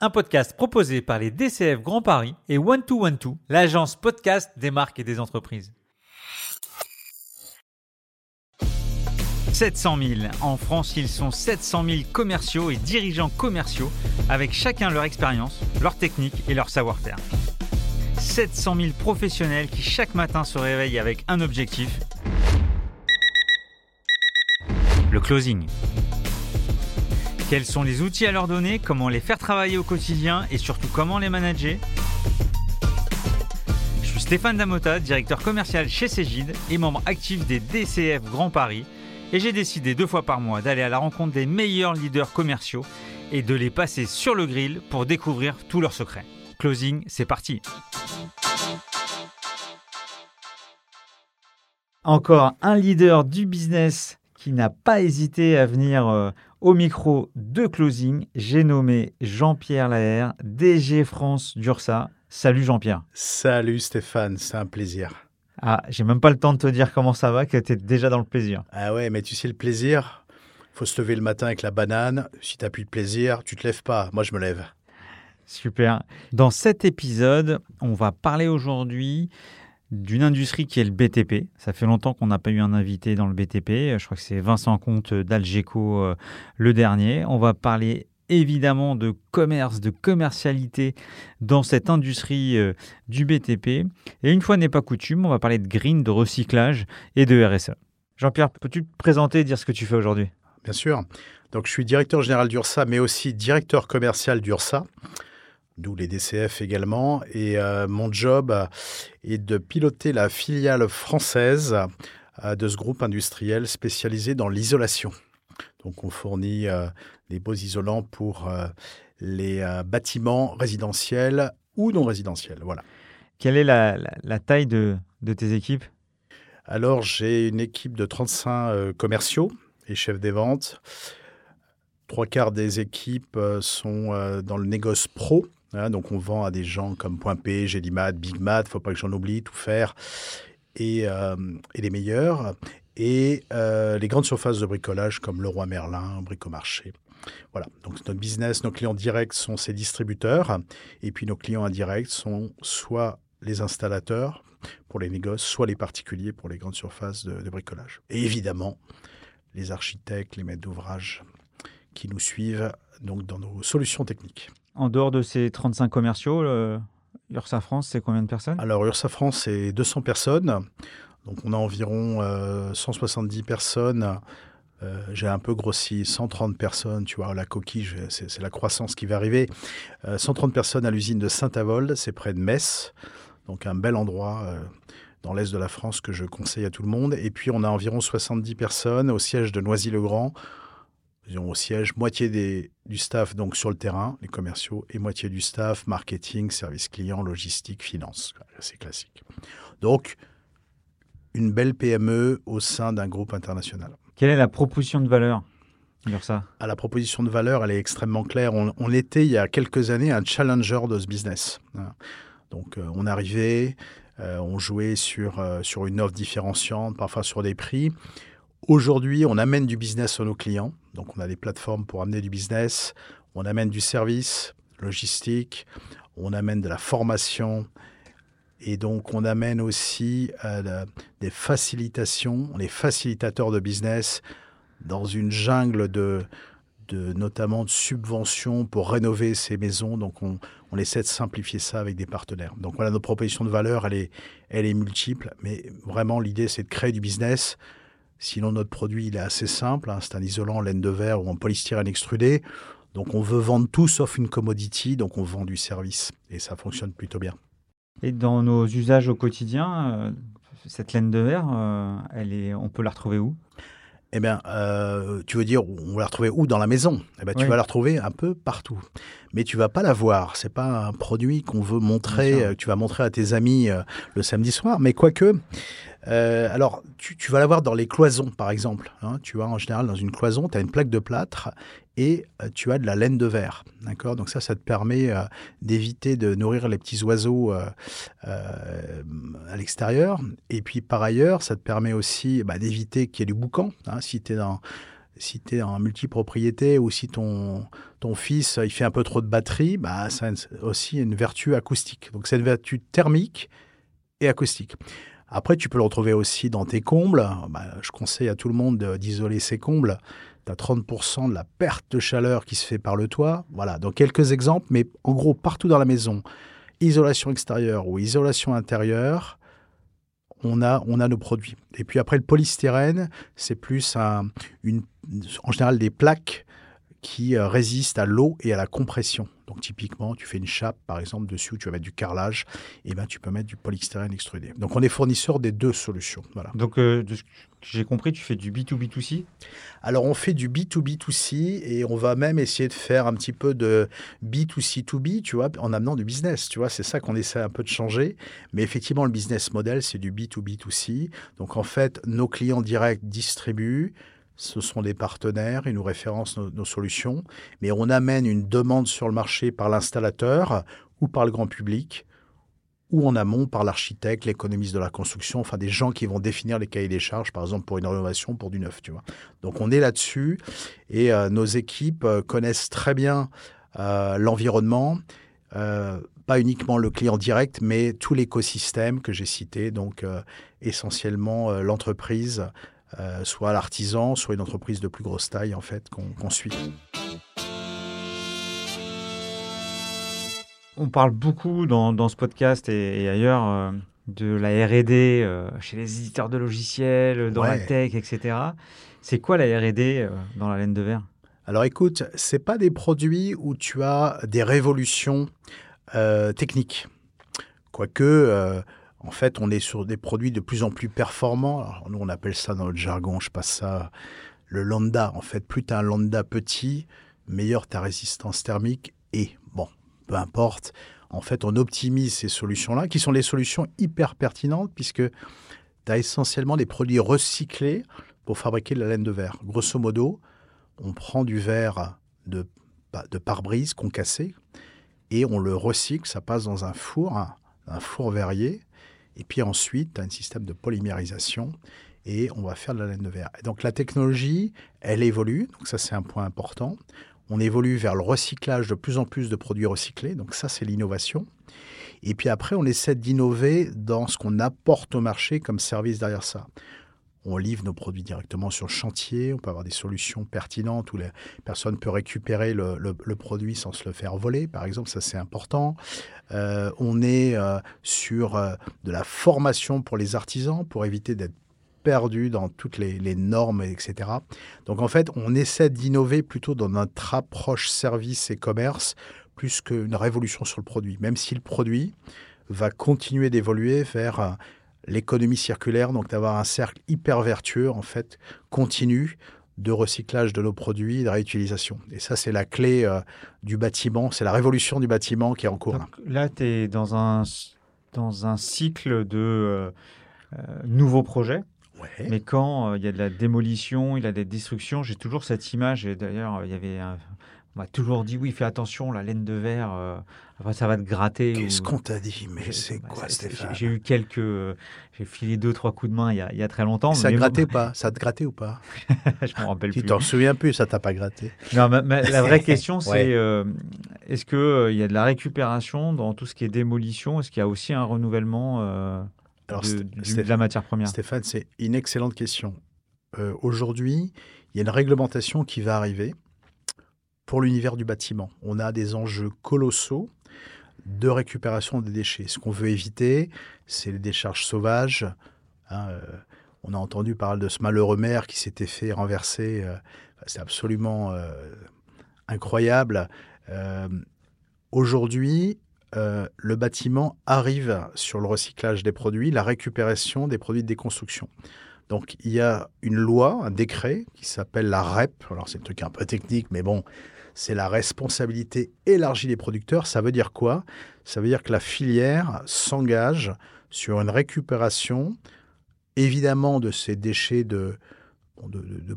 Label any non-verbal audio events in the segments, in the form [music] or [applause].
un podcast proposé par les DCF Grand Paris et One to One to, l'agence podcast des marques et des entreprises. 700 000. En France, ils sont 700 000 commerciaux et dirigeants commerciaux avec chacun leur expérience, leur technique et leur savoir-faire. 700 000 professionnels qui chaque matin se réveillent avec un objectif, le closing. Quels sont les outils à leur donner, comment les faire travailler au quotidien et surtout comment les manager Je suis Stéphane Damota, directeur commercial chez Cégide et membre actif des DCF Grand Paris et j'ai décidé deux fois par mois d'aller à la rencontre des meilleurs leaders commerciaux et de les passer sur le grill pour découvrir tous leurs secrets. Closing, c'est parti Encore un leader du business qui n'a pas hésité à venir euh, au micro de Closing. J'ai nommé Jean-Pierre Laher, DG France d'Ursa. Salut Jean-Pierre. Salut Stéphane, c'est un plaisir. Ah, j'ai même pas le temps de te dire comment ça va, que tu es déjà dans le plaisir. Ah ouais, mais tu sais, le plaisir, faut se lever le matin avec la banane. Si tu plus de plaisir, tu te lèves pas. Moi, je me lève. Super. Dans cet épisode, on va parler aujourd'hui d'une industrie qui est le BTP. Ça fait longtemps qu'on n'a pas eu un invité dans le BTP. Je crois que c'est Vincent Comte d'Algeco euh, le dernier. On va parler évidemment de commerce, de commercialité dans cette industrie euh, du BTP. Et une fois n'est pas coutume, on va parler de green, de recyclage et de RSE. Jean-Pierre, peux-tu te présenter et dire ce que tu fais aujourd'hui? Bien sûr. Donc, je suis directeur général d'URSA, mais aussi directeur commercial d'URSA d'où les DCF également. Et euh, mon job est de piloter la filiale française euh, de ce groupe industriel spécialisé dans l'isolation. Donc on fournit euh, des beaux isolants pour les bâtiments résidentiels ou non résidentiels. Voilà. Quelle est la, taille de, de, tes équipes? Alors j'ai une équipe de 35 commerciaux et chefs des ventes. Trois quarts des équipes sont dans le négoce pro, Hein, donc on vend à des gens comme Point P, Gélimat, Big Mat, faut pas que j'en oublie, tout faire, et, euh, les meilleurs. Et euh, les grandes surfaces de bricolage comme Leroy Merlin, Bricomarché. Voilà, donc notre business, nos clients directs sont ces distributeurs, et puis nos clients indirects sont soit les installateurs pour les négoces, soit les particuliers pour les grandes surfaces de, de bricolage. Et évidemment, les architectes, les maîtres d'ouvrage qui nous suivent donc dans nos solutions techniques. En dehors de ces 35 commerciaux, Ursa France, c'est combien de personnes? Alors, Ursa France, c'est 200 personnes. Donc, on a environ 170 euh, personnes. Euh, j'ai un peu grossi, 130 personnes, tu vois, la coquille, c'est la croissance qui va arriver. 130 euh, personnes à l'usine de Saint-Avold, c'est près de Metz, donc un bel endroit dans l'est de la France que je conseille à tout le monde. Et puis on a environ 70 personnes au siège de Noisy-le-Grand, au siège, moitié des, du staff donc sur le terrain, les commerciaux, et moitié du staff marketing, service client, logistique, finance. C'est classique. Donc, une belle PME au sein d'un groupe international. Quelle est la proposition de valeur ça? À La proposition de valeur, elle est extrêmement claire. On, était, il y a quelques années, un challenger de ce business. Hein. Donc, euh, on arrivait, euh, on jouait sur, euh, sur une offre différenciante, parfois sur des prix. Aujourd'hui, on amène du business à nos clients. Donc, on a des plateformes pour amener du business. On amène du service, logistique. On amène de la formation. Et donc, on amène aussi euh, des facilitations, les facilitateurs de business dans une jungle de, notamment de subventions pour rénover ces maisons. Donc, on, on, essaie de simplifier ça avec des partenaires. Donc, voilà, notre proposition de valeur, elle est, elle est multiple. Mais vraiment, l'idée, c'est de créer du business Sinon, notre produit, il est assez simple. Hein. c'est un isolant en laine de verre ou en polystyrène extrudé. Donc, on veut vendre tout sauf une commodity. Donc, on vend du service. Et ça fonctionne plutôt bien. Et dans nos usages au quotidien, euh, cette laine de verre, euh, elle est, on peut la retrouver où? Eh bien, euh, tu veux dire, on va la retrouver où? Dans la maison Eh bien, tu vas la retrouver un peu partout. Mais tu vas pas la voir. C'est pas un produit qu'on veut montrer, que tu vas montrer à tes amis le samedi soir. Mais quoique, euh, alors, tu, vas l'avoir dans les cloisons, par exemple. Hein. tu vois, en général, dans une cloison, tu as une plaque de plâtre et euh, tu as de la laine de verre. D'accord? Donc ça, ça te permet euh, d'éviter de nourrir les petits oiseaux à l'extérieur. Et puis, par ailleurs, ça te permet aussi bah, d'éviter qu'il y ait du boucan. Hein. si tu es dans si tu es en multipropriété ou si ton, ton fils il fait un peu trop de batterie, bah, ça a aussi une vertu acoustique. Donc c'est une vertu thermique et acoustique. Après, tu peux le retrouver aussi dans tes combles. Bah, je conseille à tout le monde d'isoler ses combles. Tu as 30% de la perte de chaleur qui se fait par le toit. Voilà, donc quelques exemples, mais en gros, partout dans la maison, isolation extérieure ou isolation intérieure, on a, on a nos produits. Et puis après, le polystyrène, c'est plus un, une, en général des plaques qui euh, résistent à l'eau et à la compression. Donc typiquement, tu fais une chape, par exemple, dessus où tu vas mettre du carrelage, et ben tu peux mettre du polystyrène extrudé. Donc on est fournisseur des deux solutions. Voilà. Donc euh, de ce que j'ai compris, tu fais du B2B2C Alors on fait du B2B2C et on va même essayer de faire un petit peu de B2C2B, tu vois, en amenant du business. Tu vois, c'est ça qu'on essaie un peu de changer. Mais effectivement, le business model, c'est du B2B2C. Donc en fait, nos clients directs distribuent ce sont des partenaires, ils nous référencent nos, solutions, mais on amène une demande sur le marché par l'installateur ou par le grand public, ou en amont par l'architecte, l'économiste de la construction, enfin des gens qui vont définir les cahiers des charges, par exemple pour une rénovation, pour du neuf, tu vois. Donc on est là-dessus et euh, nos équipes euh, connaissent très bien euh, l'environnement, pas uniquement le client direct, mais tout l'écosystème que j'ai cité, donc essentiellement l'entreprise, euh, soit l'artisan, soit une entreprise de plus grosse taille en fait qu'on suit. On parle beaucoup dans, ce podcast et, ailleurs euh, de la R&D euh, chez les éditeurs de logiciels, dans la tech, etc. C'est quoi la R&D dans la laine de verre? Alors écoute, c'est pas des produits où tu as des révolutions techniques. Quoique, en fait, on est sur des produits de plus en plus performants. nous, on appelle ça dans notre jargon, je passe ça, le lambda. En fait, plus tu as un lambda petit, meilleure ta résistance thermique. Et bon, peu importe. En fait, on optimise ces solutions-là, qui sont des solutions hyper pertinentes, puisque tu as essentiellement des produits recyclés pour fabriquer de la laine de verre. Grosso modo, on prend du verre de, de pare-brise concassé et on le recycle, ça passe dans un four, un four verrier, et puis ensuite, tu as un système de polymérisation et on va faire de la laine de verre. Et donc la technologie, elle évolue, donc ça c'est un point important. On évolue vers le recyclage de plus en plus de produits recyclés, donc ça c'est l'innovation. Et puis après, on essaie d'innover dans ce qu'on apporte au marché comme service derrière ça on livre nos produits directement sur le chantier, on peut avoir des solutions pertinentes où la personne peut récupérer le, produit sans se le faire voler, par exemple, ça c'est important. Euh, on est euh, sur euh, de la formation pour les artisans pour éviter d'être perdu dans toutes les, les, normes, etc. Donc en fait, on essaie d'innover plutôt dans notre approche service et commerce plus qu'une révolution sur le produit, même si le produit va continuer d'évoluer vers l'économie circulaire, donc d'avoir un cercle hyper vertueux, en fait, continu de recyclage de nos produits, de réutilisation. Et ça, c'est la clé euh, du bâtiment, c'est la révolution du bâtiment qui est en cours. là, tu es dans un, dans un cycle de euh, euh, nouveaux projets. Mais quand il y a de la démolition, il y a des destructions, j'ai toujours cette image, et d'ailleurs, il y avait un, on m'a toujours dit oui, fais attention, la laine de verre, euh, après ça va te gratter. Qu'est-ce qu'on t'a dit? Mais c'est quoi, Stéphane? J'ai eu quelques, j'ai filé deux trois coups de main il y a, il y a très longtemps. ça ne grattait pas? [laughs] Ça te grattait ou pas? Je me rappelle tu plus. Tu t'en souviens plus Ça t'a pas gratté? Non, la vraie question [laughs] c'est euh, est-ce euh, il y a de la récupération dans tout ce qui est démolition? Est-ce qu'il y a aussi un renouvellement Alors, de, de, la matière première? Stéphane, c'est une excellente question. Aujourd'hui, il y a une réglementation qui va arriver pour l'univers du bâtiment. On a des enjeux colossaux de récupération des déchets. Ce qu'on veut éviter, c'est les décharges sauvages. Hein, euh, on a entendu parler de ce malheureux maire qui s'était fait renverser. Euh, c'est absolument euh, incroyable. Aujourd'hui, le bâtiment arrive sur le recyclage des produits, la récupération des produits de déconstruction. Donc il y a une loi, un décret qui s'appelle la REP. Alors c'est un truc un peu technique, mais bon, c'est la responsabilité élargie des producteurs. Ça veut dire quoi? Ça veut dire que la filière s'engage sur une récupération, évidemment, de ces déchets de,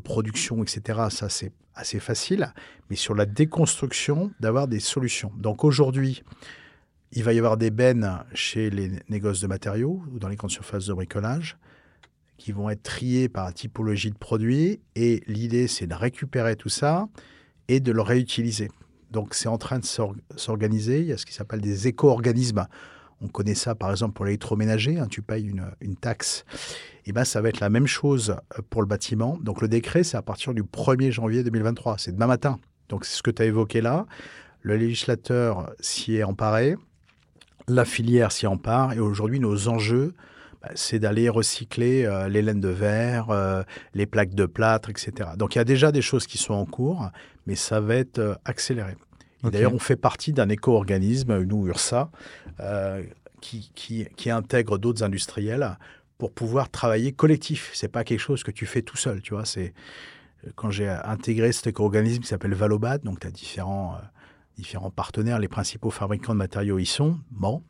production, etc. Ça, c'est assez facile, mais sur la déconstruction, d'avoir des solutions. Donc aujourd'hui, il va y avoir des bennes chez les négoces de matériaux ou dans les grandes surfaces de bricolage qui vont être triés par typologie de produits. Et l'idée, c'est de récupérer tout ça et de le réutiliser. Donc, c'est en train de s'organiser. Il y a ce qui s'appelle des éco-organismes. On connaît ça, par exemple, pour l'électroménager. Hein, tu payes une, taxe. Et ben, ça va être la même chose pour le bâtiment. Donc, le décret, c'est à partir du 1er janvier 2023. C'est demain matin. Donc, c'est ce que tu as évoqué là. Le législateur s'y est emparé. La filière s'y empare. Et aujourd'hui, nos enjeux, bah, c'est d'aller recycler euh, les laines de verre, euh, les plaques de plâtre, etc. Donc il y a déjà des choses qui sont en cours, mais ça va être euh, accéléré. D'ailleurs, on fait partie d'un éco-organisme, nous, URSA, qui, qui, qui, intègre d'autres industriels pour pouvoir travailler collectif. C'est pas quelque chose que tu fais tout seul, tu vois. C'est quand j'ai intégré cet éco-organisme qui s'appelle Valobat, donc tu as différents, différents partenaires, les principaux fabricants de matériaux y sont. Bon,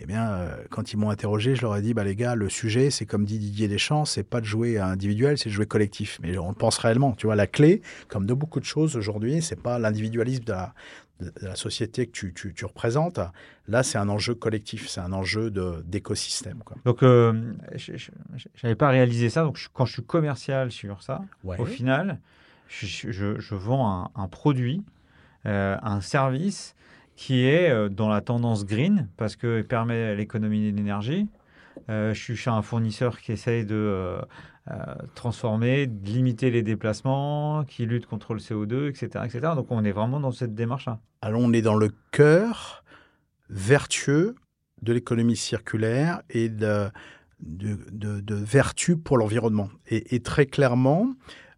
eh bien, euh, quand ils m'ont interrogé, je leur ai dit, bah, les gars, le sujet, c'est comme dit Didier Deschamps, c'est pas de jouer individuel, c'est de jouer collectif. Mais on le pense réellement. Tu vois, la clé, comme de beaucoup de choses aujourd'hui, c'est pas l'individualisme de la, de la, société que tu, tu, représentes. Là, c'est un enjeu collectif, c'est un enjeu d'écosystème. Donc, euh, je n'avais pas réalisé ça. Donc, quand je suis commercial sur ça, au final, je, je, vends un, un produit, euh, un service qui est euh, dans la tendance green parce qu'il permet l'économie d'énergie. Euh, je suis chez un fournisseur qui essaye de euh, transformer, de limiter les déplacements, qui lutte contre le CO2, etc., etc. Donc on est vraiment dans cette démarche-là. Alors on est dans le cœur vertueux de l'économie circulaire et de, vertu pour l'environnement. Et, très clairement,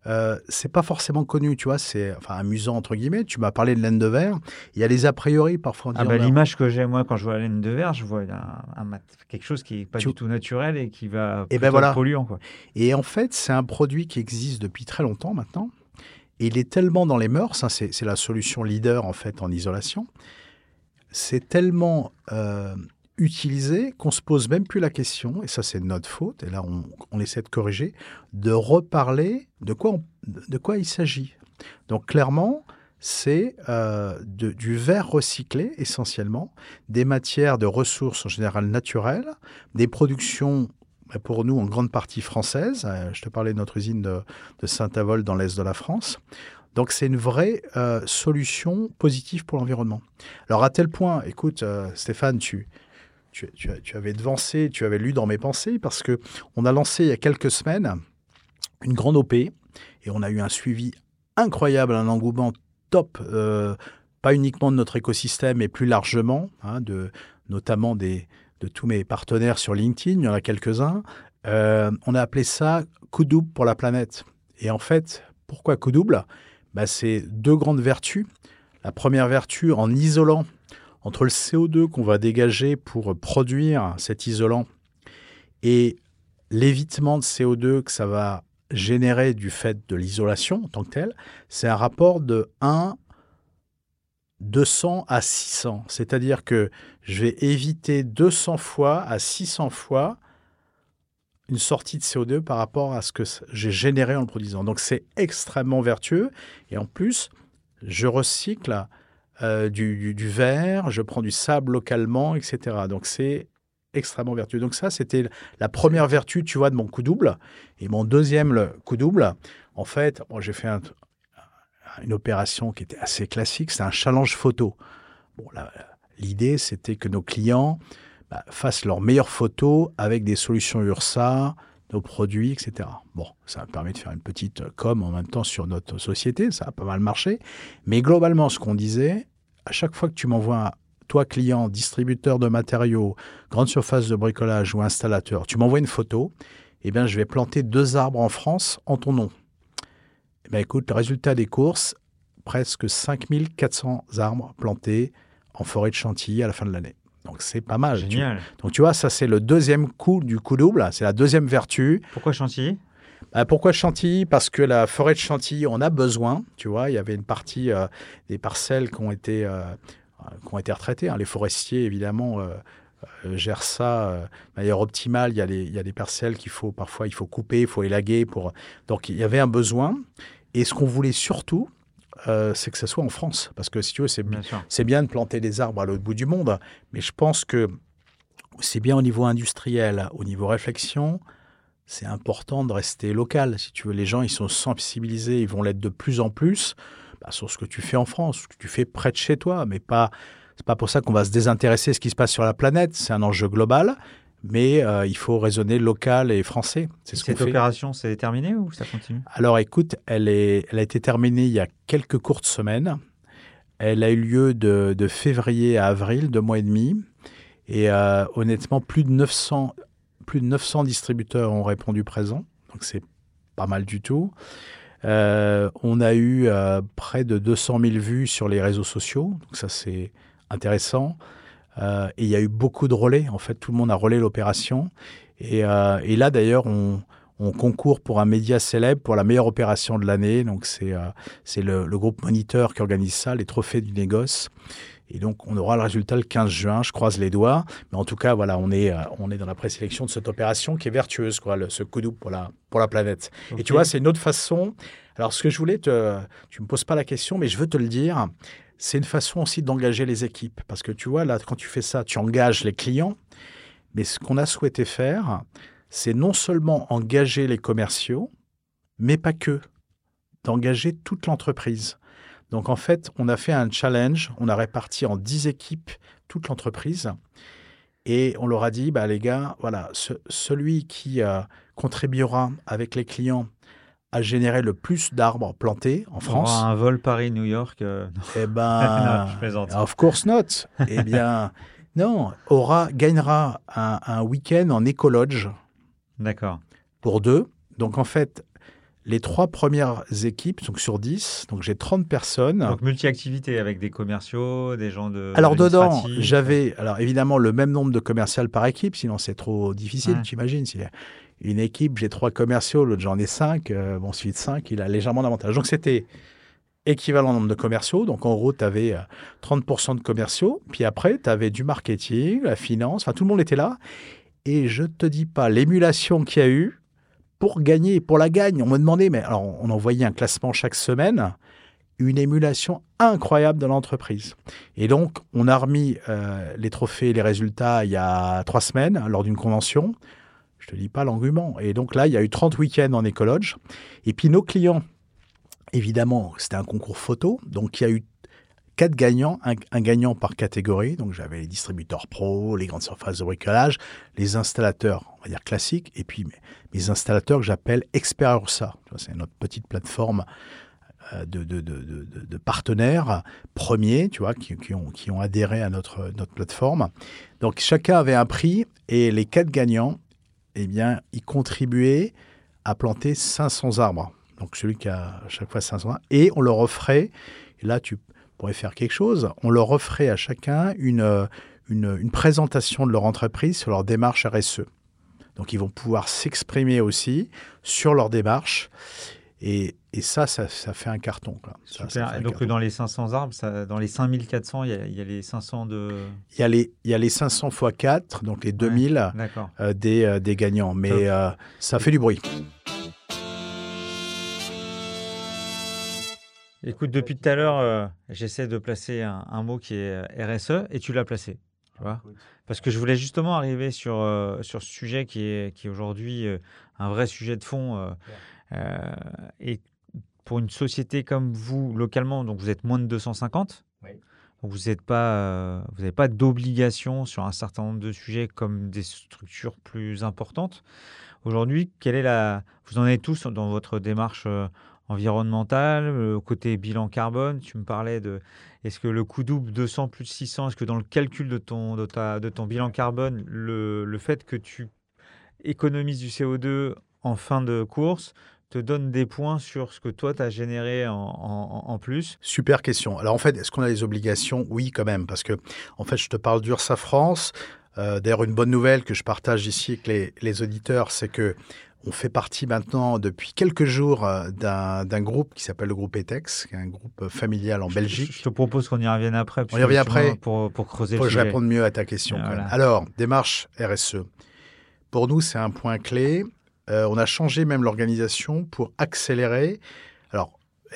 euh, c'est pas forcément connu, tu vois, c'est enfin amusant entre guillemets. Tu m'as parlé de laine de verre. Il y a les a priori parfois. Ah bah, l'image que j'ai moi quand je vois la laine de verre, je vois un, quelque chose qui est pas du tout naturel et qui va et eh ben voilà. polluant quoi. Et en fait, c'est un produit qui existe depuis très longtemps maintenant. Et il est tellement dans les mœurs, hein, c'est la solution leader en fait en isolation. C'est tellement euh, utilisé qu'on se pose même plus la question, et ça c'est notre faute, et là on, essaie de corriger, de reparler de quoi, de quoi il s'agit. Donc clairement, c'est euh, du verre recyclé essentiellement, des matières de ressources en général naturelles, des productions pour nous en grande partie françaises. Euh, je te parlais de notre usine de, Saint-Avold dans l'est de la France. Donc c'est une vraie euh, solution positive pour l'environnement. Alors à tel point, écoute Stéphane, tu, tu, avais devancé, tu avais lu dans mes pensées, parce que on a lancé il y a quelques semaines une grande OP, et on a eu un suivi incroyable, un engouement top, euh, pas uniquement de notre écosystème, mais plus largement, hein, de, notamment de tous mes partenaires sur LinkedIn, il y en a quelques-uns. Euh, on a appelé ça coup double pour la planète. Et en fait, pourquoi coup double bah, C'est deux grandes vertus. La première vertu, en isolant entre le CO2 qu'on va dégager pour produire cet isolant et l'évitement de CO2 que ça va générer du fait de l'isolation en tant que telle, c'est un rapport de 1 200 à 600. C'est-à-dire que je vais éviter 200 fois à 600 fois une sortie de CO2 par rapport à ce que j'ai généré en le produisant. Donc c'est extrêmement vertueux. Et en plus, je recycle euh, du, verre, je prends du sable localement, etc. Donc c'est extrêmement vertueux. Donc ça, c'était la première vertu, tu vois, de mon coup double. Et mon deuxième coup double, en fait, j'ai fait une opération qui était assez classique, c'est un challenge photo. Bon, l'idée, c'était que nos clients bah, fassent leurs meilleures photos avec des solutions URSA, nos produits, etc. Bon, ça permet de faire une petite com en même temps sur notre société, ça a pas mal marché. Mais globalement, ce qu'on disait, à chaque fois que tu m'envoies, toi client, distributeur de matériaux, grande surface de bricolage ou installateur, tu m'envoies une photo, eh bien, je vais planter deux arbres en France en ton nom. Eh bien, écoute, le résultat des courses, presque 5400 arbres plantés en forêt de Chantilly à la fin de l'année. Donc c'est pas mal. Génial. Donc tu vois, ça c'est le deuxième coup du coup double, c'est la deuxième vertu. Pourquoi Chantilly? Bah, pourquoi Chantilly? Parce que la forêt de Chantilly, on a besoin. Tu vois, il y avait une partie euh, des parcelles qui ont été, euh, qui ont été retraitées. Hein. Les forestiers, évidemment, euh, gèrent ça de manière optimale. Il y, a il y a des parcelles qu'il faut parfois il faut couper, il faut élaguer. Pour... Donc il y avait un besoin. Et ce qu'on voulait surtout, c'est que ce soit en France. Parce que si tu veux, c'est bien, bien de planter des arbres à l'autre bout du monde. Mais je pense que c'est bien au niveau industriel, au niveau réflexion, c'est important de rester local. Si tu veux, les gens, ils sont sensibilisés, ils vont l'être de plus en plus bah, sur ce que tu fais en France, ce que tu fais près de chez toi, mais pas. C'est pas pour ça qu'on va se désintéresser de ce qui se passe sur la planète. C'est un enjeu global, mais euh, il faut raisonner local et français. C'est ce Cette opération, c'est terminé ou ça continue? Alors, écoute, elle, est, elle a été terminée il y a quelques courtes semaines. Elle a eu lieu de, de février à avril, deux mois et demi. Et euh, honnêtement, plus de 900 plus de 900 distributeurs ont répondu présent, donc c'est pas mal du tout. Euh, on a eu euh, près de 200 000 vues sur les réseaux sociaux, donc ça c'est intéressant. Euh, et il y a eu beaucoup de relais, en fait tout le monde a relais l'opération. Et, là d'ailleurs on, on, concourt pour un média célèbre pour la meilleure opération de l'année, donc c'est c'est le, le, groupe Moniteur qui organise ça, les trophées du négoce. Et donc, on aura le résultat le 15 juin. Je croise les doigts. Mais en tout cas, voilà, on est, euh, on est dans la présélection de cette opération qui est vertueuse, quoi, ce coup pour la, pour la planète. Et tu vois, c'est une autre façon. Alors, ce que je voulais te. Tu me poses pas la question, mais je veux te le dire. C'est une façon aussi d'engager les équipes. Parce que tu vois, là, quand tu fais ça, tu engages les clients. Mais ce qu'on a souhaité faire, c'est non seulement engager les commerciaux, mais pas que, d'engager toute l'entreprise. Donc en fait, on a fait un challenge, on a réparti en 10 équipes toute l'entreprise et on leur a dit, bah, les gars, voilà, celui qui euh, contribuera avec les clients à générer le plus d'arbres plantés en France. Un vol Paris-New York. Euh, [laughs] eh ben, [laughs] of course not. eh bien, [laughs] non, aura gagnera un, un week-end en écologe. D'accord. Pour deux. Donc en fait, les trois premières équipes, donc sur 10, donc j'ai 30 personnes. Donc multi-activité avec des commerciaux, des gens de. Alors dedans, j'avais alors évidemment le même nombre de commerciaux par équipe, sinon c'est trop difficile, tu imagines. Si une équipe, j'ai trois commerciaux, l'autre j'en ai cinq, euh, bon, celui de cinq, il a légèrement d'avantage. Donc c'était équivalent nombre de commerciaux. Donc en gros, tu avais 30% de commerciaux, puis après, tu avais du marketing, la finance, enfin tout le monde était là. Et je te dis pas l'émulation qu'il y a eu pour gagner, pour la gagne. On me demandait, mais alors on envoyait un classement chaque semaine, une émulation incroyable de l'entreprise. Et donc, on a remis euh, les trophées les résultats il y a trois semaines lors d'une convention. Je te dis pas l'argument. Et donc là, il y a eu 30 week-ends en écologe. Et puis nos clients, évidemment, c'était un concours photo. Donc il y a eu quatre gagnants, un, gagnant par catégorie. Donc j'avais les distributeurs pro, les grandes surfaces de bricolage, les installateurs, on va dire classiques, et puis mes, installateurs que j'appelle Expert Ursa. C'est notre petite plateforme euh, de, partenaires premiers, tu vois, qui, ont, qui ont adhéré à notre, notre plateforme. Donc chacun avait un prix et les quatre gagnants, eh bien, ils contribuaient à planter 500 arbres. Donc celui qui a à chaque fois 500 arbres. Et on leur offrait, là tu pourrait faire quelque chose, on leur offrait à chacun une, une, présentation de leur entreprise sur leur démarche RSE. Donc ils vont pouvoir s'exprimer aussi sur leur démarche. Et, et ça, ça, fait un carton. Super. donc dans les 500 arbres, ça, dans les 5400, il y, a, il y, a, les 500 de... Il y a les, il y a les 500 x 4, donc les 2000 euh, des, euh, des, gagnants. Mais euh, ça fait du bruit. Écoute, depuis tout à l'heure, euh, j'essaie de placer un, mot qui est euh, RSE et tu l'as placé. Tu vois Parce que je voulais justement arriver sur, euh, sur ce sujet qui est, qui est aujourd'hui un vrai sujet de fond. et pour une société comme vous, localement, donc vous êtes moins de 250, vous n'avez pas, vous pas d'obligation sur un certain nombre de sujets comme des structures plus importantes. Aujourd'hui, quelle est la, vous en êtes tous dans votre démarche environnemental, côté bilan carbone, tu me parlais de est-ce que le coût double 200 plus 600, est-ce que dans le calcul de ton, de ta, de ton bilan carbone, le, le fait que tu économises du CO2 en fin de course te donne des points sur ce que toi, tu as généré en, en, plus? Super question. Alors en fait, est-ce qu'on a des obligations? Oui, quand même, parce que en fait, je te parle d'Ursa France. Euh, D'ailleurs, une bonne nouvelle que je partage ici avec les, les auditeurs, c'est que on fait partie maintenant depuis quelques jours euh, d'un groupe qui s'appelle le groupe ETEX, qui est un groupe familial en Belgique. Je te propose qu'on y revienne après. On y revient après pour, pour creuser pour que je réponde mieux à ta question. Alors, démarche RSE. Pour nous, c'est un point clé. Euh, on a changé même l'organisation pour accélérer.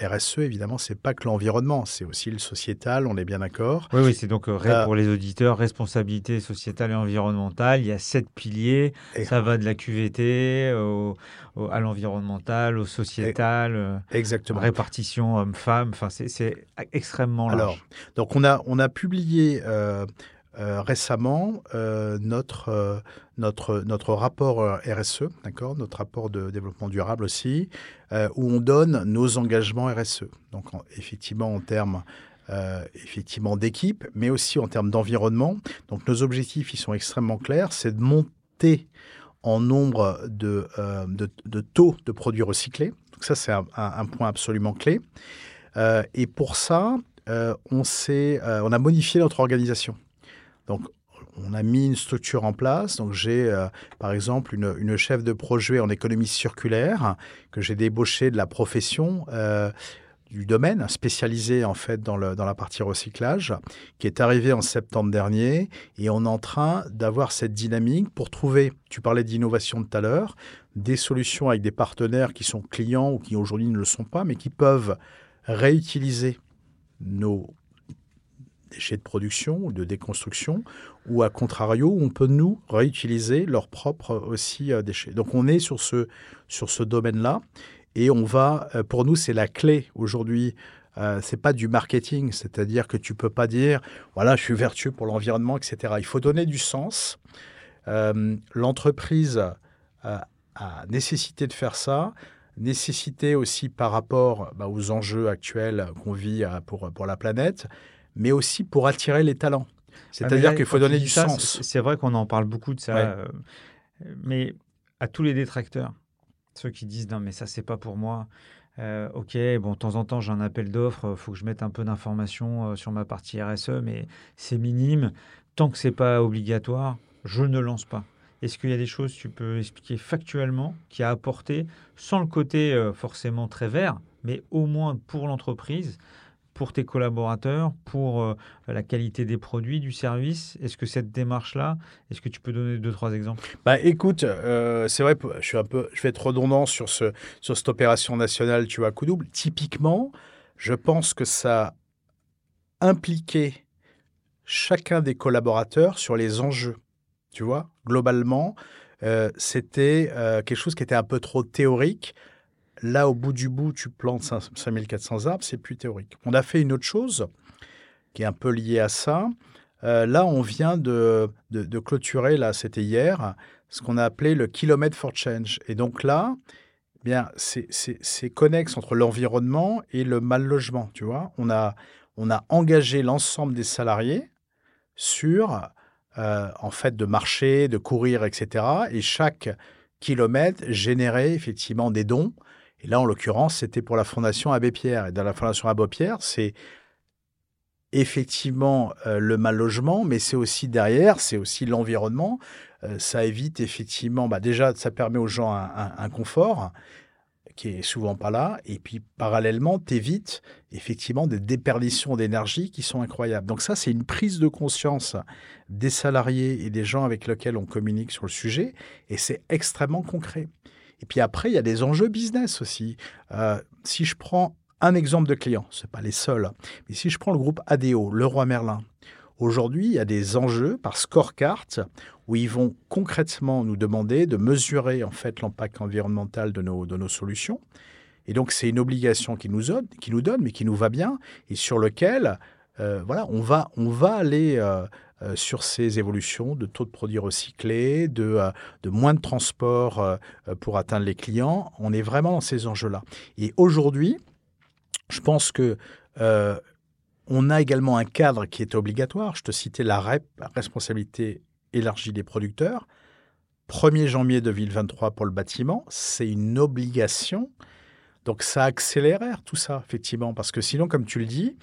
RSE, évidemment, c'est pas que l'environnement, c'est aussi le sociétal, on est bien d'accord. Oui, oui, c'est donc pour les auditeurs, responsabilité sociétale et environnementale. Il y a sept piliers. ça va de la QVT à l'environnemental, au sociétal. Exactement. Répartition homme-femme. Enfin, c'est extrêmement large. Alors, donc on a, on a publié euh, récemment euh, notre, euh, notre, notre rapport RSE, d'accord, notre rapport de développement durable aussi, où on donne nos engagements RSE. Donc effectivement en termes effectivement d'équipe, mais aussi en termes d'environnement. Donc nos objectifs, ils sont extrêmement clairs, c'est de monter en nombre de, de, taux de produits recyclés. Donc ça, c'est un, un, point absolument clé. et pour ça, on, on a modifié notre organisation. Donc, on a mis une structure en place. Donc, j'ai euh, par exemple une, chef de projet en économie circulaire que j'ai débauchée de la profession. Euh, du domaine, spécialisée en fait dans, le, dans la partie recyclage, qui est arrivée en septembre dernier. Et on est en train d'avoir cette dynamique pour trouver, tu parlais d'innovation tout à l'heure, des solutions avec des partenaires qui sont clients ou qui aujourd'hui ne le sont pas, mais qui peuvent réutiliser nos déchets de production ou de déconstruction, ou à contrario, on peut nous réutiliser leurs propres aussi euh, déchets. Donc on est sur ce, sur ce domaine-là, et on va, euh, pour nous, c'est la clé aujourd'hui. Euh, c'est pas du marketing, c'est-à-dire que tu peux pas dire, voilà, je suis vertueux pour l'environnement, etc. Il faut donner du sens. L'entreprise a nécessité de faire ça nécessité aussi par rapport bah, aux enjeux actuels qu'on vit pour, pour la planète, mais aussi pour attirer les talents. C'est-à-dire qu'il faut donner du sens. C'est vrai qu'on en parle beaucoup de ça, euh, mais à tous les détracteurs, ceux qui disent non mais ça c'est pas pour moi. Euh, ok, bon, de temps en temps j'ai un appel d'offres, il faut que je mette un peu d'informations euh, sur ma partie RSE, mais c'est minime. Tant que c'est pas obligatoire, je ne lance pas. Est-ce qu'il y a des choses que tu peux expliquer factuellement qui a apporté, sans le côté forcément très vert, mais au moins pour l'entreprise, pour tes collaborateurs, pour euh, la qualité des produits, du service? Est-ce que cette démarche-là, est-ce que tu peux donner deux, trois exemples? Bah, Écoute, euh, c'est vrai, je, suis un peu, je vais être redondant sur, ce, sur cette opération nationale, tu vois, coup double. Typiquement, je pense que ça impliquait chacun des collaborateurs sur les enjeux. Tu vois, globalement, euh, c'était quelque chose qui était un peu trop théorique Là, au bout du bout, tu plantes 5400 arbres, c'est plus théorique. On a fait une autre chose qui est un peu liée à ça. Euh, là, on vient de, de, clôturer, là, c'était hier, ce qu'on a appelé le kilomètre for change. Et donc là, bien, c'est connexe entre l'environnement et le mal logement, tu vois. On a, on a engagé l'ensemble des salariés sur, euh, en fait, de marcher, de courir, etc. Et chaque kilomètre générait effectivement des dons et là, en l'occurrence, c'était pour la Fondation Abbé Pierre. Et dans la Fondation Abbé Pierre, c'est effectivement euh, le mal logement, mais c'est aussi derrière, c'est aussi l'environnement. Euh, ça évite effectivement, bah déjà, ça permet aux gens un, confort qui est souvent pas là, et puis parallèlement, t'évites effectivement des déperditions d'énergie qui sont incroyables. Donc ça, c'est une prise de conscience des salariés et des gens avec lesquels on communique sur le sujet, et c'est extrêmement concret. Et puis après, il y a des enjeux business aussi. Euh, si je prends un exemple de client, ce pas les seuls, mais si je prends le groupe ADO, Leroy Merlin, aujourd'hui, il y a des enjeux par scorecard où ils vont concrètement nous demander de mesurer en fait l'impact environnemental de nos, de nos solutions. Et donc, c'est une obligation qu'ils nous, qui nous donnent, mais qui nous va bien, et sur lequel euh, voilà, on va, on va aller euh, sur ces évolutions de taux de produits recyclés, de, euh, de moins de transport euh, pour atteindre les clients. On est vraiment dans ces enjeux-là. Et aujourd'hui, je pense que on a également un cadre qui est obligatoire. Je te citais la responsabilité élargie des producteurs. 1er janvier 2023 pour le bâtiment, c'est une obligation. Donc ça accéléraire tout ça, effectivement, parce que sinon, comme tu le dis,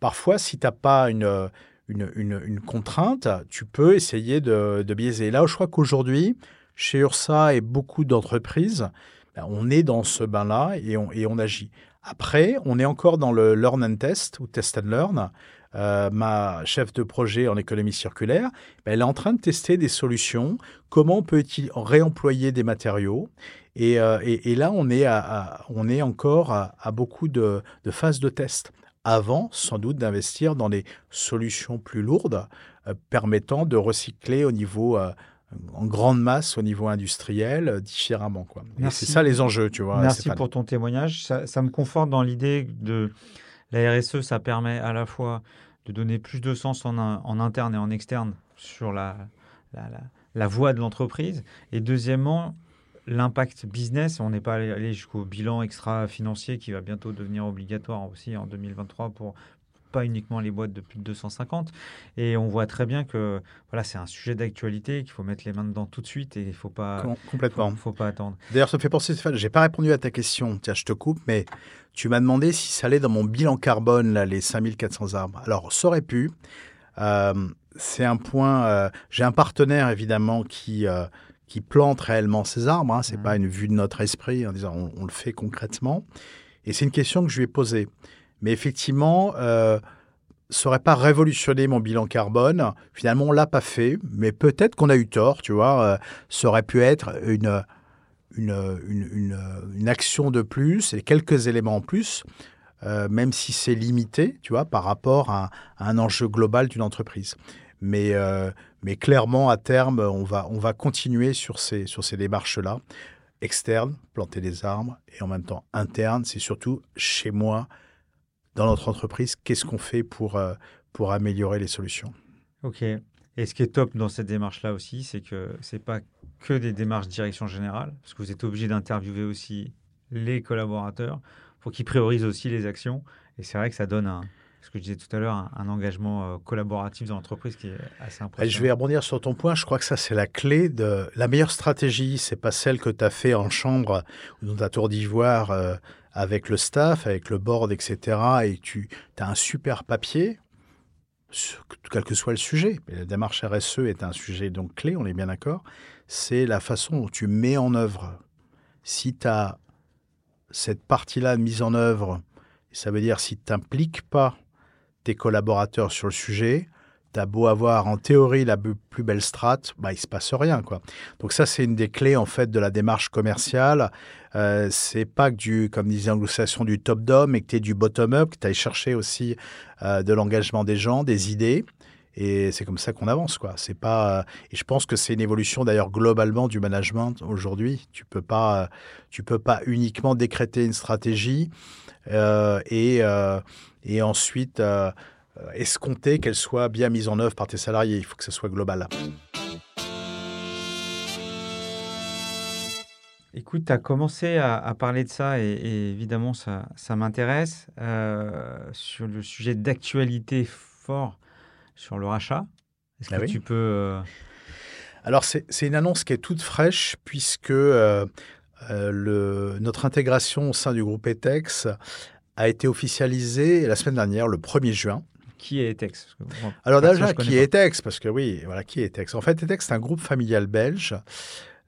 parfois, si tu n'as pas une, une, contrainte, tu peux essayer de, biaiser. Là, je crois qu'aujourd'hui, chez URSA et beaucoup d'entreprises, ben, on est dans ce bain-là et on, et on agit. Après, on est encore dans le learn and test ou test and learn. Euh, ma chef de projet en économie circulaire, ben, elle est en train de tester des solutions, comment on peut réemployer des matériaux? Et, euh, là, on est, on est encore à, beaucoup de, phases de test avant sans doute d'investir dans des solutions plus lourdes euh, permettant de recycler au niveau en grande masse au niveau industriel différemment quoi. C'est ça les enjeux, tu vois. Merci pour ton témoignage. Ça, ça me conforte dans l'idée de la RSE, ça permet à la fois de donner plus de sens en, en interne et en externe sur la, la, la, voie de l'entreprise. Et deuxièmement, l'impact business. On n'est pas allé jusqu'au bilan extra-financier qui va bientôt devenir obligatoire aussi en 2023 pour pas uniquement les boîtes de plus de 250. Et on voit très bien que voilà, c'est un sujet d'actualité, qu'il faut mettre les mains dedans tout de suite et il ne faut pas, complètement. Faut, pas attendre. D'ailleurs, ça me fait penser, Stéphane, j'ai pas répondu à ta question. Tiens, je te coupe, mais tu m'as demandé si ça allait dans mon bilan carbone, là, les 5400 arbres. Alors, ça aurait pu. Euh, c'est un point. Euh, j'ai un partenaire, évidemment, qui. Euh, qui plante réellement ces arbres. Hein. Ce n'est mmh. pas une vue de notre esprit en disant on, on le fait concrètement. Et c'est une question que je lui ai posée. Mais effectivement, euh, ça n'aurait pas révolutionné mon bilan carbone. Finalement, on l'a pas fait, mais peut-être qu'on a eu tort, tu vois. Euh, ça aurait pu être une, une, une, une, action de plus et quelques éléments en plus, euh, même si c'est limité, tu vois, par rapport à, un enjeu global d'une entreprise. Mais, euh, mais clairement, à terme, on va, on va continuer sur ces, sur ces démarches-là. Externes, planter des arbres, et en même temps interne, c'est surtout chez moi, dans notre entreprise, qu'est-ce qu'on fait pour, euh, pour améliorer les solutions. OK. Et ce qui est top dans cette démarche-là aussi, c'est que ce n'est pas que des démarches direction générale, parce que vous êtes obligé d'interviewer aussi les collaborateurs pour qu'ils priorisent aussi les actions. Et c'est vrai que ça donne un, ce que je disais tout à l'heure, un, engagement euh, collaboratif dans l'entreprise qui est assez impressionnant. Je vais rebondir sur ton point. Je crois que ça, c'est la clé de la meilleure stratégie. C'est pas celle que tu as fait en chambre ou dans ta tour d'ivoire euh, avec le staff, avec le board, etc., et tu as un super papier, quel que soit le sujet, la démarche RSE est un sujet donc clé, on est bien d'accord, c'est la façon dont tu mets en œuvre. Si tu as cette partie-là mise en œuvre, ça veut dire si tu n'impliques pas tes collaborateurs sur le sujet, t'as beau avoir en théorie la plus belle strate, bah, il se passe rien. Quoi. Donc ça, c'est une des clés en fait de la démarche commerciale. Euh, c'est pas que du, comme disait du top-down, mais que tu es du bottom-up, que tu ailles chercher aussi euh, de l'engagement des gens, des idées. Et c'est comme ça qu'on avance, quoi. C'est pas. Euh, et je pense que c'est une évolution d'ailleurs globalement du management aujourd'hui. Tu peux tu peux pas uniquement décréter une stratégie euh, et et ensuite euh, escompter qu'elle soit bien mise en œuvre par tes salariés. Il faut que ce soit global. Écoute, tu as commencé à, parler de ça et, évidemment, ça, ça m'intéresse. Euh, sur le sujet d'actualité fort sur le rachat, est-ce ah que tu peux. Euh, Alors, c'est une annonce qui est toute fraîche puisque le, notre intégration au sein du groupe ETEX a été officialisée la semaine dernière, le 1er juin. Qui est Etex? Alors déjà, qui est Etex? Parce que oui, voilà, qui est Etex? En fait, Etex, c'est un groupe familial belge.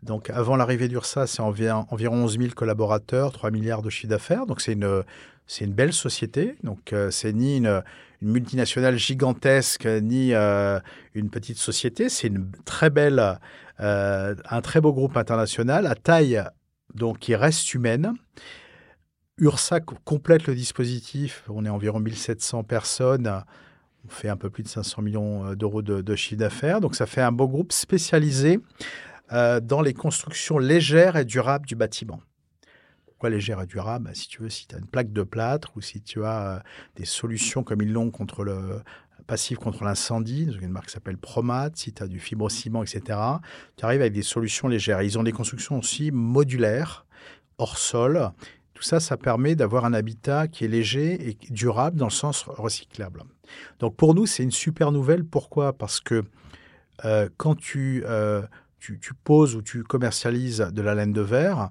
Donc avant l'arrivée d'URSA, c'est environ, environ 11 000 collaborateurs, 3 milliards de chiffre d'affaires. Donc c'est une, c'est une belle société. Donc euh, c'est ni une, multinationale gigantesque, ni euh, une petite société. C'est une très belle, euh, un très beau groupe international à taille donc qui reste humaine. URSA complète le dispositif. On est environ 1700 personnes. On fait un peu plus de 500 millions euh, d'euros de, chiffre d'affaires. Donc ça fait un beau groupe spécialisé euh, dans les constructions légères et durables du bâtiment. Pourquoi légère et durable bah, Si tu veux, si tu as une plaque de plâtre ou si tu as euh, des solutions comme ils l'ont contre le passif contre l'incendie, une marque s'appelle Promat, si tu as du fibrociment, etc., tu arrives avec des solutions légères. ils ont des constructions aussi modulaires, hors sol, tout ça, ça permet d'avoir un habitat qui est léger et durable dans le sens recyclable. Donc pour nous, c'est une super nouvelle. Pourquoi? Parce que euh, quand euh, tu, tu, poses ou tu commercialises de la laine de verre,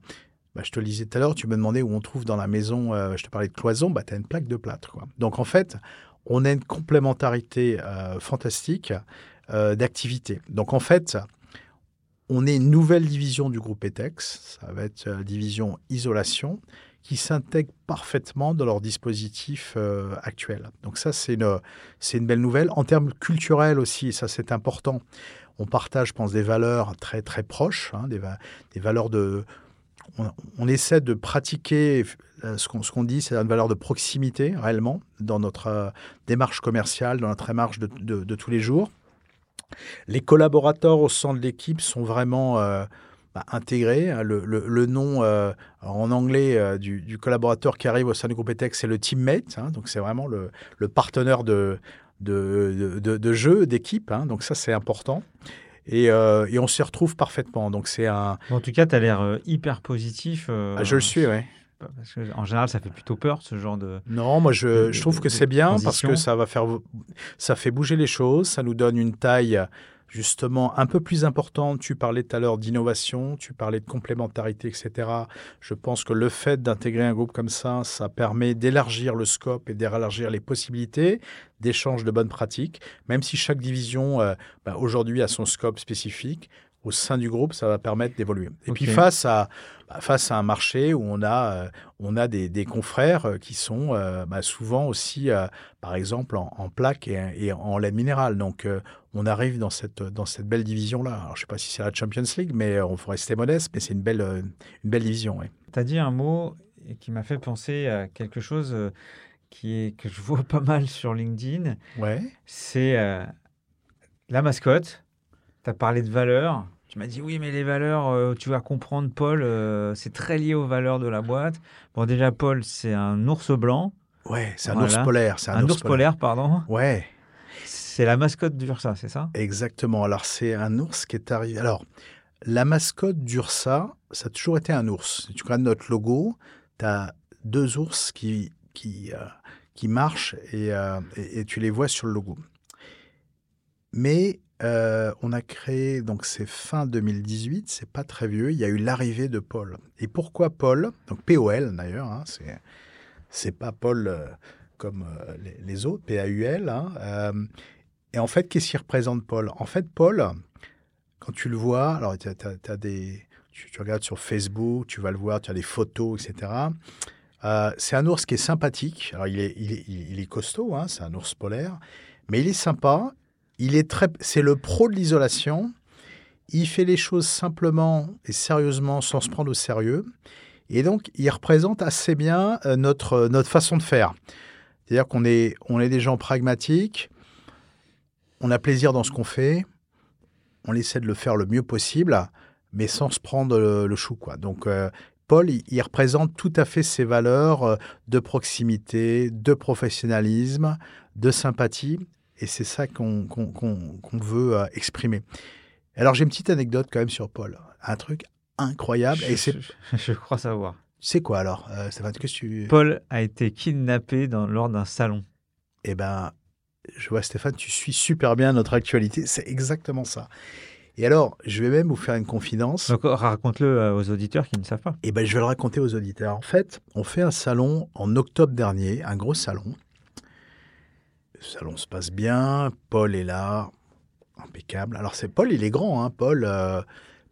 bah, je te le disais tout à l'heure, tu me demandais où on trouve dans la maison, euh, je te parlais de cloison, bah, tu as une plaque de plâtre. Donc en fait, on a une complémentarité fantastique d'activité. Donc en fait, on est une nouvelle division du groupe ETEX, ça va être la division isolation, qui s'intègrent parfaitement dans leur dispositif euh, actuel. Donc ça, c'est une, une belle nouvelle. En termes culturels aussi, ça c'est important, on partage, je pense, des valeurs très très proches, hein, des, des, valeurs de... On, essaie de pratiquer euh, ce qu'on, ce qu'on dit, c'est une valeur de proximité réellement dans notre euh, démarche commerciale, dans notre démarche de, de, tous les jours. Les collaborateurs au sein de l'équipe sont vraiment bah, intégrés. Hein. Le, le, nom en anglais du, collaborateur qui arrive au sein du groupe ETEX, c'est le teammate. Hein. donc c'est vraiment le, le partenaire de, de, de, jeu, d'équipe. Hein, donc ça, c'est important. Et, euh, et on s'y retrouve parfaitement. Donc c'est un. En tout cas, tu as l'air euh, hyper positif. Euh, ah, je le suis, oui. en général, ça fait plutôt peur, ce genre de. Non, moi, je, je trouve que c'est bien parce que ça va faire. Ça fait bouger les choses, ça nous donne une taille justement un peu plus importante. Tu parlais tout à l'heure d'innovation, tu parlais de complémentarité, etc. Je pense que le fait d'intégrer un groupe comme ça, ça permet d'élargir le scope et d'élargir les possibilités d'échange de bonnes pratiques, même si chaque division euh, bah, aujourd'hui a son scope spécifique au sein du groupe, ça va permettre d'évoluer. Et puis face à, bah, face à un marché où on a, euh, on a des, des, confrères euh, qui sont bah, souvent aussi, par exemple, en, en plaques et, et, en laine minérale. Donc, on arrive dans cette, dans cette belle division-là. je ne sais pas si c'est la Champions League, mais on faut rester modeste, mais c'est une belle, une belle division. Tu as dit un mot qui m'a fait penser à quelque chose qui est, que je vois [laughs] pas mal sur LinkedIn. Ouais. C'est euh, la mascotte. Tu as parlé de valeurs. Tu m'as dit oui, mais les valeurs, euh, tu vas comprendre, Paul, euh, c'est très lié aux valeurs de la boîte. Bon, déjà, Paul, c'est un ours blanc. Ouais, c'est un ours polaire. C'est un, ours, polaire. pardon. Ouais. C'est la mascotte d'Ursa, c'est ça? Exactement. Alors, c'est un ours qui est arrivé. Alors, la mascotte d'Ursa, ça a toujours été un ours. Si tu regardes notre logo, tu as deux ours qui qui, euh, qui marchent et, et, tu les vois sur le logo. Mais euh, on a créé, donc c'est fin 2018, c'est pas très vieux, il y a eu l'arrivée de Paul. Et pourquoi Paul? Donc POL d'ailleurs, hein, c'est, c'est pas Paul comme les, autres, P-A-U-L. Hein, et en fait, qu'est-ce qu'il représente Paul? En fait, Paul, quand tu le vois, alors tu as, des, tu, regardes sur Facebook, tu vas le voir, tu as des photos, etc. Euh, c'est un ours qui est sympathique. Alors, il est, il est, costaud, hein, c'est un ours polaire, mais il est sympa. Il est très, c'est le pro de l'isolation. Il fait les choses simplement et sérieusement, sans se prendre au sérieux. Et donc, il représente assez bien euh, notre, notre façon de faire. C'est-à-dire qu'on est, on est des gens pragmatiques, on a plaisir dans ce qu'on fait, on essaie de le faire le mieux possible, mais sans se prendre le, chou. Quoi. Donc, euh, Paul, il, représente tout à fait ces valeurs euh, de proximité, de professionnalisme, de sympathie, et c'est ça qu'on veut euh, exprimer. Alors j'ai une petite anecdote quand même sur Paul, un truc incroyable. Je, et c'est... Je, crois savoir. C'est quoi alors euh, que tu... Paul a été kidnappé dans, lors d'un salon. Eh ben, je vois Stéphane, tu suis super bien notre actualité. C'est exactement ça. Et alors, je vais même vous faire une confidence. Donc, raconte-le euh, aux auditeurs qui ne savent pas. Eh bien, je vais le raconter aux auditeurs. En fait, on fait un salon en octobre dernier, un gros salon. Le salon se passe bien, Paul est là, impeccable. Alors, c'est Paul, il est grand, hein. Paul, euh,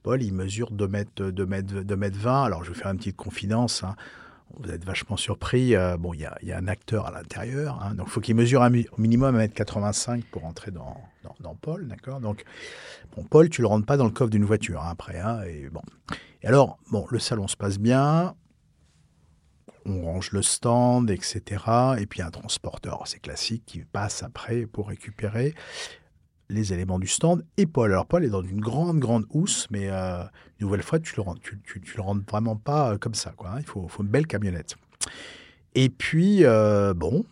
Paul, il mesure 2 mètres, 2 mètres, 2 mètres 20. Alors, je vais faire une petite confidence. Hein vous êtes vachement surpris. Euh, bon, il y, a, un acteur à l'intérieur, hein, donc il faut qu'il mesure un, au minimum 1m85 pour entrer dans, Paul, d'accord Donc, bon, Paul, tu le rentres pas dans le coffre d'une voiture après. Et bon. Et alors, bon, le salon se passe bien, on range le stand, etc. Et puis un transporteur, c'est classique, qui passe après pour récupérer les éléments du stand et Paul. Alors Paul est dans une grande, grande housse, mais euh, une nouvelle fois, tu le tu, le rends vraiment pas euh, comme ça. Quoi, hein. Il faut, une belle camionnette. Et puis, euh, bon,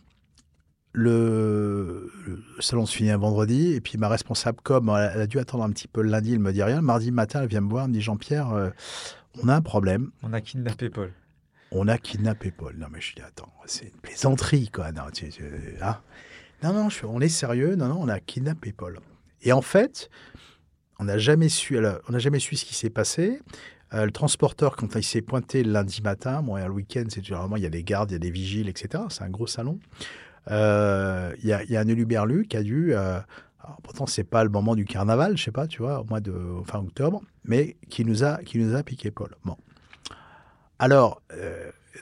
le, salon se finit un vendredi, et puis ma responsable com, elle, a dû attendre un petit peu lundi, elle me dit rien. Mardi matin, elle vient me voir, elle me dit Jean-Pierre, on a un problème. On a kidnappé Paul. On a kidnappé Paul. Non, mais je dis, attends, c'est une plaisanterie, quoi. Non, hein non, non, on est sérieux. Non, non, on a kidnappé Paul. Et en fait, on n'a jamais su, jamais su ce qui s'est passé. Euh, le transporteur, quand il s'est pointé le lundi matin, bon, le week-end, c'est généralement il y a des gardes, il y a des vigiles, etc. C'est un gros salon. Euh, il y, a, y, a un éluberlu qui a dû. Euh, alors, pourtant, c'est pas le moment du carnaval, je sais pas, tu vois, au mois de fin octobre, mais qui nous a, qui nous a piqué Paul. Bon. Alors,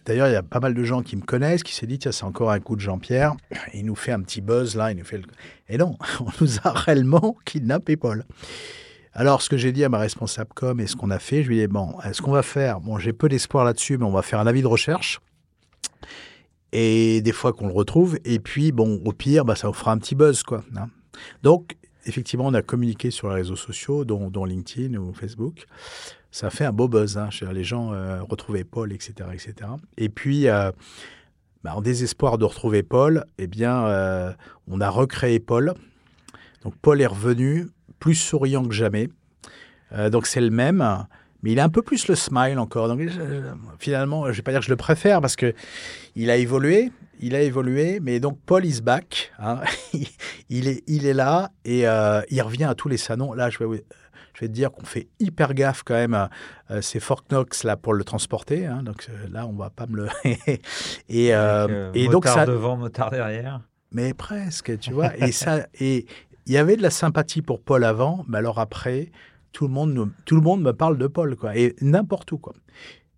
d'ailleurs, il y a pas mal de gens qui me connaissent, qui s'est dit, tiens, c'est encore un coup de Jean-Pierre. Il nous fait un petit buzz là, il nous fait le... Et non, [laughs] on nous a réellement kidnappé Paul. Alors, ce que j'ai dit à ma responsable com et ce qu'on a fait, je lui ai dit, bon, ce qu'on va faire, bon, j'ai peu d'espoir là-dessus, mais on va faire un avis de recherche. Et des fois qu'on le retrouve. Et puis, bon, au pire, bah, ça vous fera un petit buzz, quoi. hein. Donc, effectivement, on a communiqué sur les réseaux sociaux, dont LinkedIn ou Facebook. Ça fait un beau buzz. Hein. Les gens euh, retrouvaient Paul, etc., etc. Et puis, euh, bah, en désespoir de retrouver Paul, eh bien, euh, on a recréé Paul. Donc, Paul est revenu plus souriant que jamais. Euh, donc, c'est le même. Mais il a un peu plus le smile encore. Donc, finalement, je ne vais pas dire que je le préfère parce que il a évolué. Il a évolué. Mais donc, Paul is back. hein. [laughs] il, est, il est là et il revient à tous les salons. Là, je vais, je vais te dire qu'on fait hyper gaffe quand même. Euh, c'est Fort Knox là pour le transporter. hein. donc euh, là, on va pas me le. [laughs] et euh, euh, et donc ça. devant, motard derrière. Mais presque, tu vois. Et ça, et il y avait de la sympathie pour Paul avant, mais alors après, tout le monde, tout le monde me parle de Paul, quoi. Et n'importe où, quoi.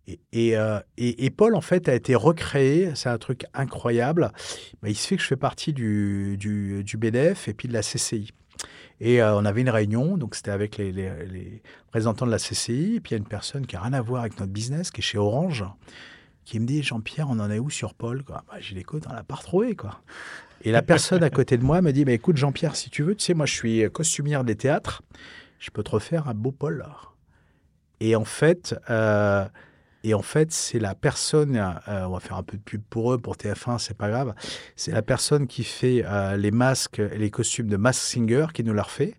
Et, et, euh, et- et Paul, en fait, a été recréé. C'est un truc incroyable. Bah, il se fait que je fais partie du, du, du BDF et puis de la CCI. Et euh, on avait une réunion, donc c'était avec les, les, les représentants de la CCI. Et puis il y a une personne qui n'a rien à voir avec notre business, qui est chez Orange, qui me dit Jean-Pierre, on en est où sur Paul bah, J'ai dit écoute, on l'a pas retrouvé. quoi. Et la personne à côté de moi me dit mais écoute, Jean-Pierre, si tu veux, tu sais, moi je suis costumière des théâtres, je peux te refaire un beau Paul. Et en fait, euh, et en fait, c'est la personne, euh, on va faire un peu de pub pour eux, pour TF1, c'est pas grave. C'est la personne qui fait euh, les masques les costumes de Mask Singer qui nous l'a refait.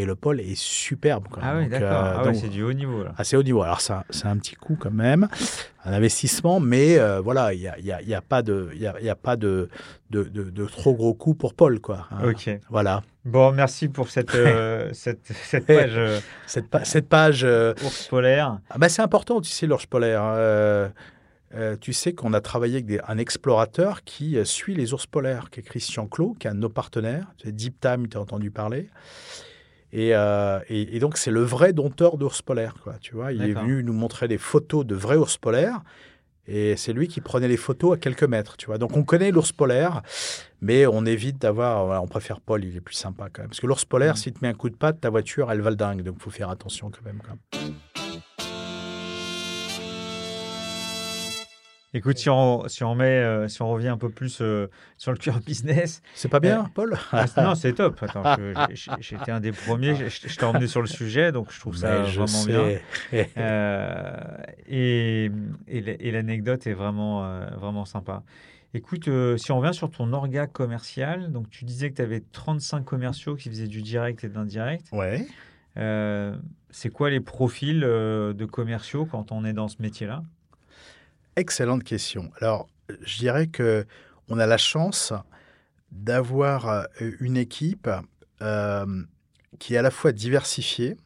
Et le Paul est superbe. Ah oui, d'accord. euh, ah ouais, c'est du haut niveau, là. assez haut niveau. Alors, c'est un petit coût quand même, un investissement, mais euh, voilà, il n'y a, y a- il y a pas, de, il y a, il y a pas de, de, de- de trop gros coût pour Paul. Quoi, hein. Ok. Voilà. Bon, merci pour cette, euh, [laughs] cette, cette page euh, Cette, pa- cette page, ours polaire. ah bah, c'est important, tu sais, l'orge polaire. hein. Euh, tu sais qu'on a travaillé avec des- un explorateur qui suit les ours polaires, qui est Christian Clot, qui est un de nos partenaires. Deep Time, tu as entendu parler. Et, euh, et- et donc, c'est le vrai dompteur d'ours polaires. Quoi, tu vois. Il est venu nous montrer des photos de vrais ours polaires. Et c'est lui qui prenait les photos à quelques mètres. Tu vois. Donc, on connaît l'ours polaire, mais on évite d'avoir. voilà, on préfère Paul, il est plus sympa quand même. Parce que l'ours polaire, Mm. s'il te met un coup de patte, ta voiture, elle va le dingue. Donc, il faut faire attention quand même. quoi. Écoute, si on, si on, met, euh, si on revient un peu plus euh, sur le cœur [laughs] business. C'est pas bien, Paul [laughs] Ah, non, c'est top. J'étais un des premiers. Je, je t'ai emmené sur le sujet, donc je trouve ça je vraiment bien. [laughs] Euh, et et la- et l'anecdote est vraiment, euh, vraiment sympa. Écoute, euh, si on revient sur ton orga commercial, donc tu disais que tu avais 35 commerciaux qui faisaient du direct et de l'indirect. Ouais. Euh, c'est quoi les profils euh, de commerciaux quand on est dans ce métier-là? Excellente question. Alors, je dirais que on a la chance d'avoir euh, une équipe euh, qui est à la fois diversifiée.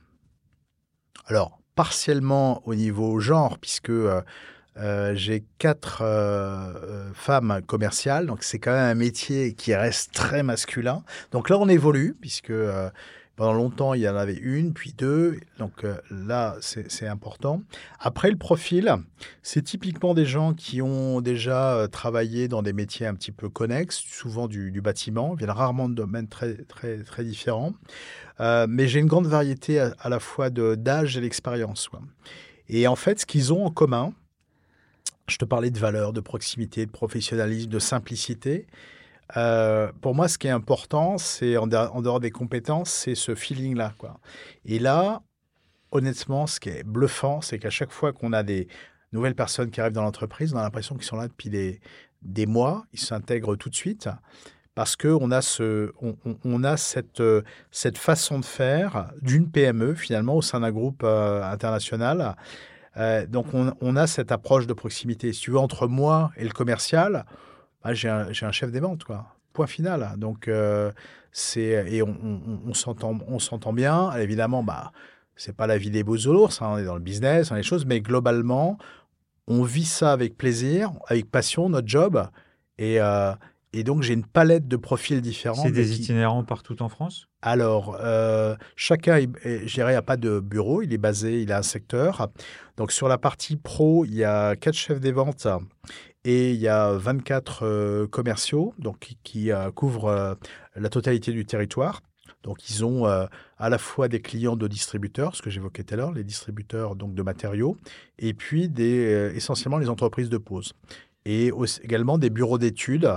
Alors, partiellement au niveau genre, puisque euh, j'ai quatre femmes commerciales, donc c'est quand même un métier qui reste très masculin. Donc là, on évolue, puisque pendant longtemps, il y en avait une, puis deux. Donc euh, là, c'est important. Après, le profil, c'est typiquement des gens qui ont déjà euh, travaillé dans des métiers un petit peu connexes, souvent du, du bâtiment, viennent rarement de domaines très, très, très différents. Euh, mais j'ai une grande variété à, la fois d'âge et d'expérience. Et en fait, ce qu'ils ont en commun, je te parlais de valeur, de proximité, de professionnalisme, de simplicité. Euh, pour moi, ce qui est important, c'est en, dehors- des compétences, c'est ce feeling-là. Et là, honnêtement, ce qui est bluffant, c'est qu'à chaque fois qu'on a des nouvelles personnes qui arrivent dans l'entreprise, on a l'impression qu'ils sont là depuis des, mois, ils s'intègrent tout de suite, parce qu'on a, ce, on, a cette, euh, cette façon de faire d'une PME, finalement, au sein d'un groupe euh, international. Donc, on, on a cette approche de proximité. Si tu veux, entre moi et le commercial, bah, j'ai un, chef des ventes, quoi. Point final. Donc, euh, c'est et on, on- on s'entend, on s'entend bien. Évidemment, bah, c'est pas la vie des beaux ours. hein, on est dans le business, a les choses, mais globalement, on vit ça avec plaisir, avec passion, notre job, et, euh, Et donc, j'ai une palette de profils différents. C'est des qui- itinérants partout en France? Alors, euh, chacun, je dirais, n'a pas de bureau, il est basé, il a un secteur. Donc, sur la partie pro, il y a quatre chefs des ventes et il y a 24 euh, commerciaux donc, qui, qui, euh, couvrent euh, la totalité du territoire. Donc, ils ont euh, à la fois des clients de distributeurs, ce que j'évoquais tout à l'heure, les distributeurs donc, de matériaux, et puis des, essentiellement les entreprises de pause. Et aussi- également des bureaux d'études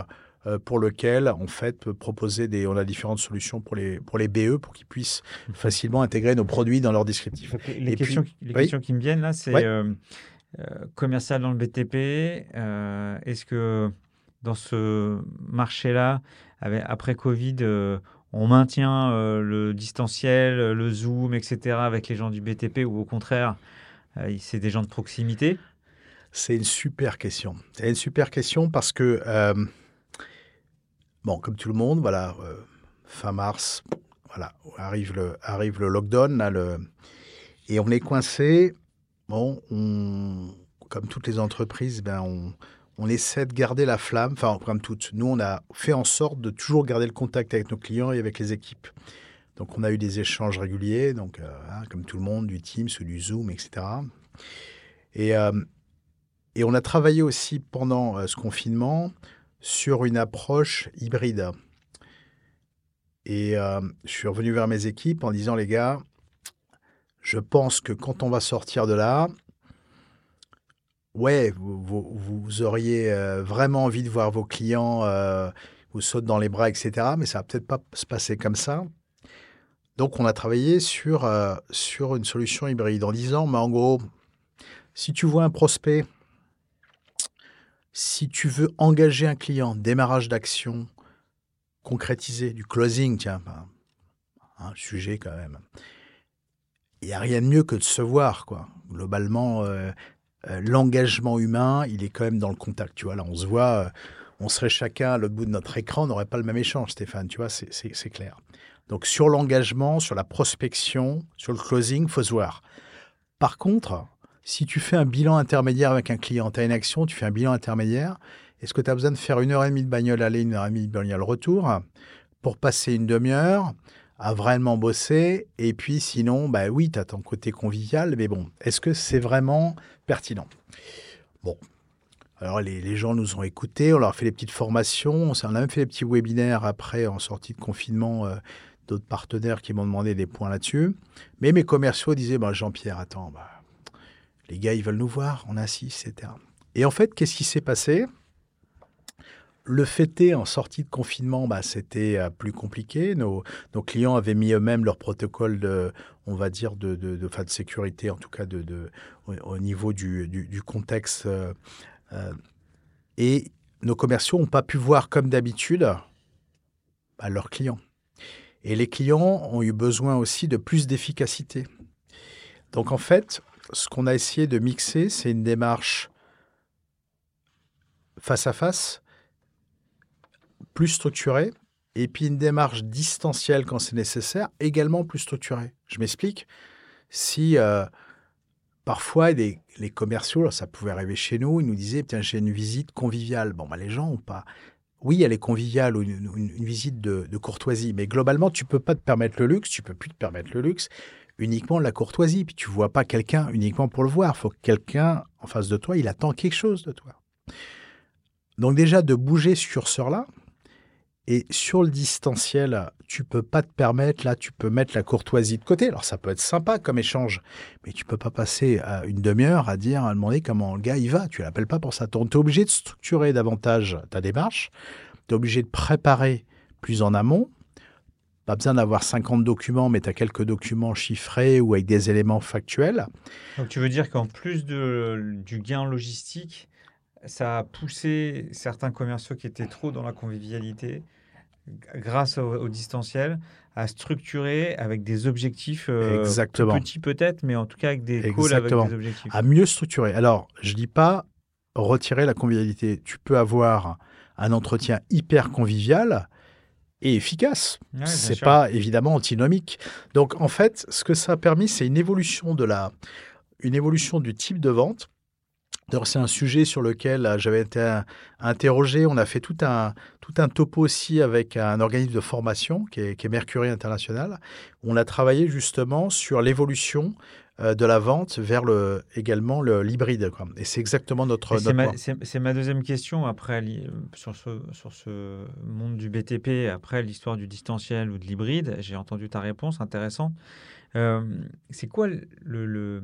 pour lequel, en fait, proposer des, on a différentes solutions pour les, pour les BE pour qu'ils puissent [laughs] facilement intégrer nos produits dans leur descriptif. Donc, les Et questions, puis- les oui. questions qui me viennent là, c'est euh, commercial dans le BTP. euh, Est-ce que dans ce marché-là, après Covid, euh, on maintient euh, le distanciel, le Zoom, etc. avec les gens du BTP ou au contraire, euh, c'est des gens de proximité? C'est une super question. C'est une super question parce que, euh, bon, comme tout le monde, voilà, euh, fin mars, voilà, arrive le, arrive le lockdown, et on est coincé. Bon, on, comme toutes les entreprises, ben on, essaie de garder la flamme, enfin, comme toutes. Nous, on a fait en sorte de toujours garder le contact avec nos clients et avec les équipes. Donc, on a eu des échanges réguliers, donc, euh, hein, comme tout le monde, du Teams ou du Zoom, etc. Et, euh, et on a travaillé aussi pendant euh, ce confinement sur une approche hybride. Et je suis revenu vers mes équipes en disant, les gars, je pense que quand on va sortir de là, ouais, vous, auriez euh, vraiment envie de voir vos clients euh, vous sauter dans les bras, etc. Mais ça va peut-être pas se passer comme ça. Donc, on a travaillé sur, euh, sur une solution hybride en disant, mais en gros, si tu vois un prospect, si tu veux engager un client, démarrage d'action, concrétiser, du closing, tiens, un sujet quand même. Il n'y a rien de mieux que de se voir, quoi. Globalement, euh, euh, l'engagement humain, il est quand même dans le contact, tu vois. Là, on se voit, euh, on serait chacun à l'autre bout de notre écran, on n'aurait pas le même échange, Stéphane, tu vois, c'est- clair. Donc, sur l'engagement, sur la prospection, sur le closing, faut se voir. Par contre, si tu fais un bilan intermédiaire avec un client, tu as une action, tu fais un bilan intermédiaire, est-ce que tu as besoin de faire une heure et demie de bagnole aller, une heure et demie de bagnole retour pour passer une demi-heure à vraiment bosser Et puis sinon, bah oui, tu as ton côté convivial, mais bon, est-ce que c'est vraiment pertinent? Bon. Alors les, les gens nous ont écoutés, on leur a fait des petites formations, on a même fait des petits webinaires après en sortie de confinement, euh, d'autres partenaires qui m'ont demandé des points là-dessus. Mais mes commerciaux disaient, bah, Jean-Pierre, attends, bah, les gars, ils veulent nous voir, on insiste, etc. Et en fait, qu'est-ce qui s'est passé? Le est, en sortie de confinement, bah, c'était euh, plus compliqué. Nos, clients avaient mis eux-mêmes leur protocole de, on va dire, de, de, de, sécurité, en tout cas de, de, au, au niveau du, du, du contexte. euh, euh, et nos commerciaux n'ont pas pu voir, comme d'habitude, bah, leurs clients. Et les clients ont eu besoin aussi de plus d'efficacité. Donc en fait, ce qu'on a essayé de mixer, c'est une démarche face à face, plus structurée, et puis une démarche distancielle quand c'est nécessaire, également plus structurée. Je m'explique. Si euh, parfois les, commerciaux, ça pouvait arriver chez nous, ils nous disaient Tiens, j'ai une visite conviviale. Bon, bah, les gens n'ont pas. Oui, elle est conviviale ou une, visite de, courtoisie, mais globalement, tu peux pas te permettre le luxe, tu peux plus te permettre le luxe uniquement de la courtoisie. Puis tu vois pas quelqu'un uniquement pour le voir. Il faut que quelqu'un en face de toi, il attend quelque chose de toi. Donc déjà, de bouger ce curseur-là, et sur le distanciel, tu peux pas te permettre, là, tu peux mettre la courtoisie de côté. Alors, ça peut être sympa comme échange, mais tu peux pas passer une demi-heure à dire, à demander comment le gars il va. Tu l'appelles pas pour ça. Tu es obligé de structurer davantage ta démarche. Tu es obligé de préparer plus en amont. Pas besoin d'avoir 50 documents, mais tu as quelques documents chiffrés ou avec des éléments factuels. Donc, tu veux dire qu'en plus du gain logistique, ça a poussé certains commerciaux qui étaient trop dans la convivialité, grâce au, au distanciel, à structurer avec des objectifs euh, Exactement. petits peut-être, mais en tout cas avec des calls avec des objectifs. À mieux structurer. Alors, je dis pas retirer la convivialité. Tu peux avoir un entretien hyper convivial et efficace. Ouais, c'est pas évidemment antinomique. Donc, en fait, ce que ça a permis, c'est une évolution de la, une évolution du type de vente D'ailleurs, c'est un sujet sur lequel j'avais été interrogé. On a fait tout un, tout un topo aussi avec un organisme de formation qui est, qui est Mercury International. On a travaillé justement sur l'évolution euh, de la vente vers le, également l'hybride. Et c'est exactement notre. C'est ma, deuxième question après euh, sur ce, sur ce monde du BTP, après l'histoire du distanciel ou de l'hybride. J'ai entendu ta réponse, intéressant. Euh, c'est quoi le, le,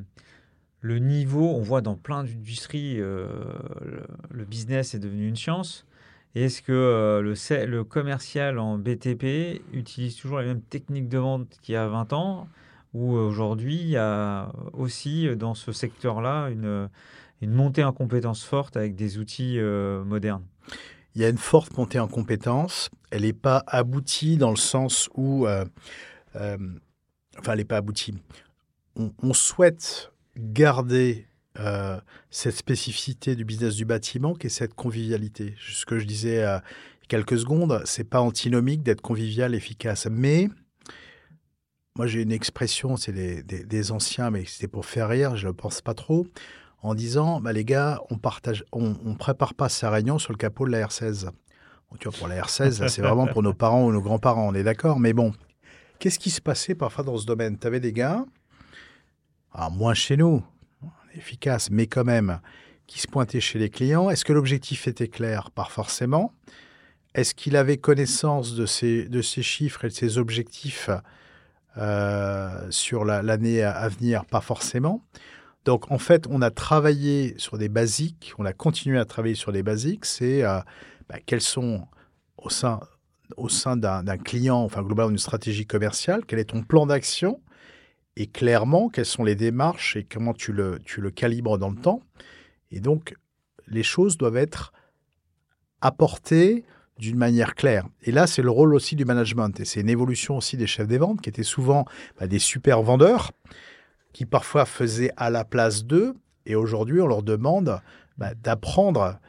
niveau On voit dans plein d'industries, le, business est devenu une science. Est-ce que le, le commercial en BTP utilise toujours les mêmes techniques de vente qu'il y a 20 ans? Où euh, aujourd'hui, il y a aussi euh, dans ce secteur-là une, montée en compétences forte avec des outils euh, modernes? Il y a une forte montée en compétences. Elle n'est pas aboutie dans le sens où... enfin, elle n'est pas aboutie. On, souhaite garder cette spécificité du business du bâtiment qui est cette convivialité. Ce que je disais il y a quelques secondes, c'est pas antinomique d'être convivial, efficace, mais moi, j'ai une expression, c'est des, anciens, mais c'était pour faire rire, je ne le pense pas trop, en disant bah, les gars, on partage, on, prépare pas sa réunion sur le capot de la R16. tu vois, pour la R16, c'est [laughs] vraiment pour nos parents ou nos grands-parents, on est d'accord, mais bon, qu'est-ce qui se passait parfois dans ce domaine? Tu avais des gars, alors moins chez nous, efficace, mais quand même, qui se pointaient chez les clients. Est-ce que l'objectif était clair? Pas forcément. Est-ce qu'il avait connaissance de ces, de ces chiffres et de ces objectifs euh, sur l'année à, venir, pas forcément. Donc en fait, on a travaillé sur des basiques, on a continué à travailler sur des basiques, c'est euh, bah, quels sont au sein, au sein d'un client, enfin globalement une stratégie commerciale, quel est ton plan d'action? Et clairement quelles sont les démarches et comment tu le, tu le calibres dans le temps. Et donc les choses doivent être apportées d'une manière claire. Et là, c'est le rôle aussi du management. Et c'est une évolution aussi des chefs des ventes, qui étaient souvent bah, des super vendeurs, qui parfois faisaient à la place d'eux. Et aujourd'hui, on leur demande bah, d'apprendre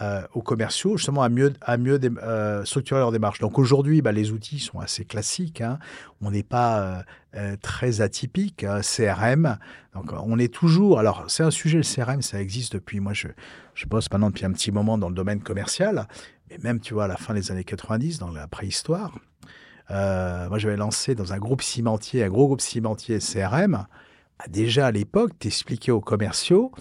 euh, aux commerciaux justement à mieux, à mieux euh, structurer leur démarche. Donc aujourd'hui, bah, les outils sont assez classiques. Hein. On n'est pas euh, très atypique. Hein. CRM, donc on est toujours. Alors c'est un sujet le CRM, ça existe depuis. Moi, je, je bosse maintenant depuis un petit moment dans le domaine commercial. Mais même, tu vois, à la fin des années 90, dans la préhistoire, moi, j'avais lancé dans un groupe cimentier, un gros groupe cimentier CRM. Bah, déjà à l'époque, t'expliquais aux commerciaux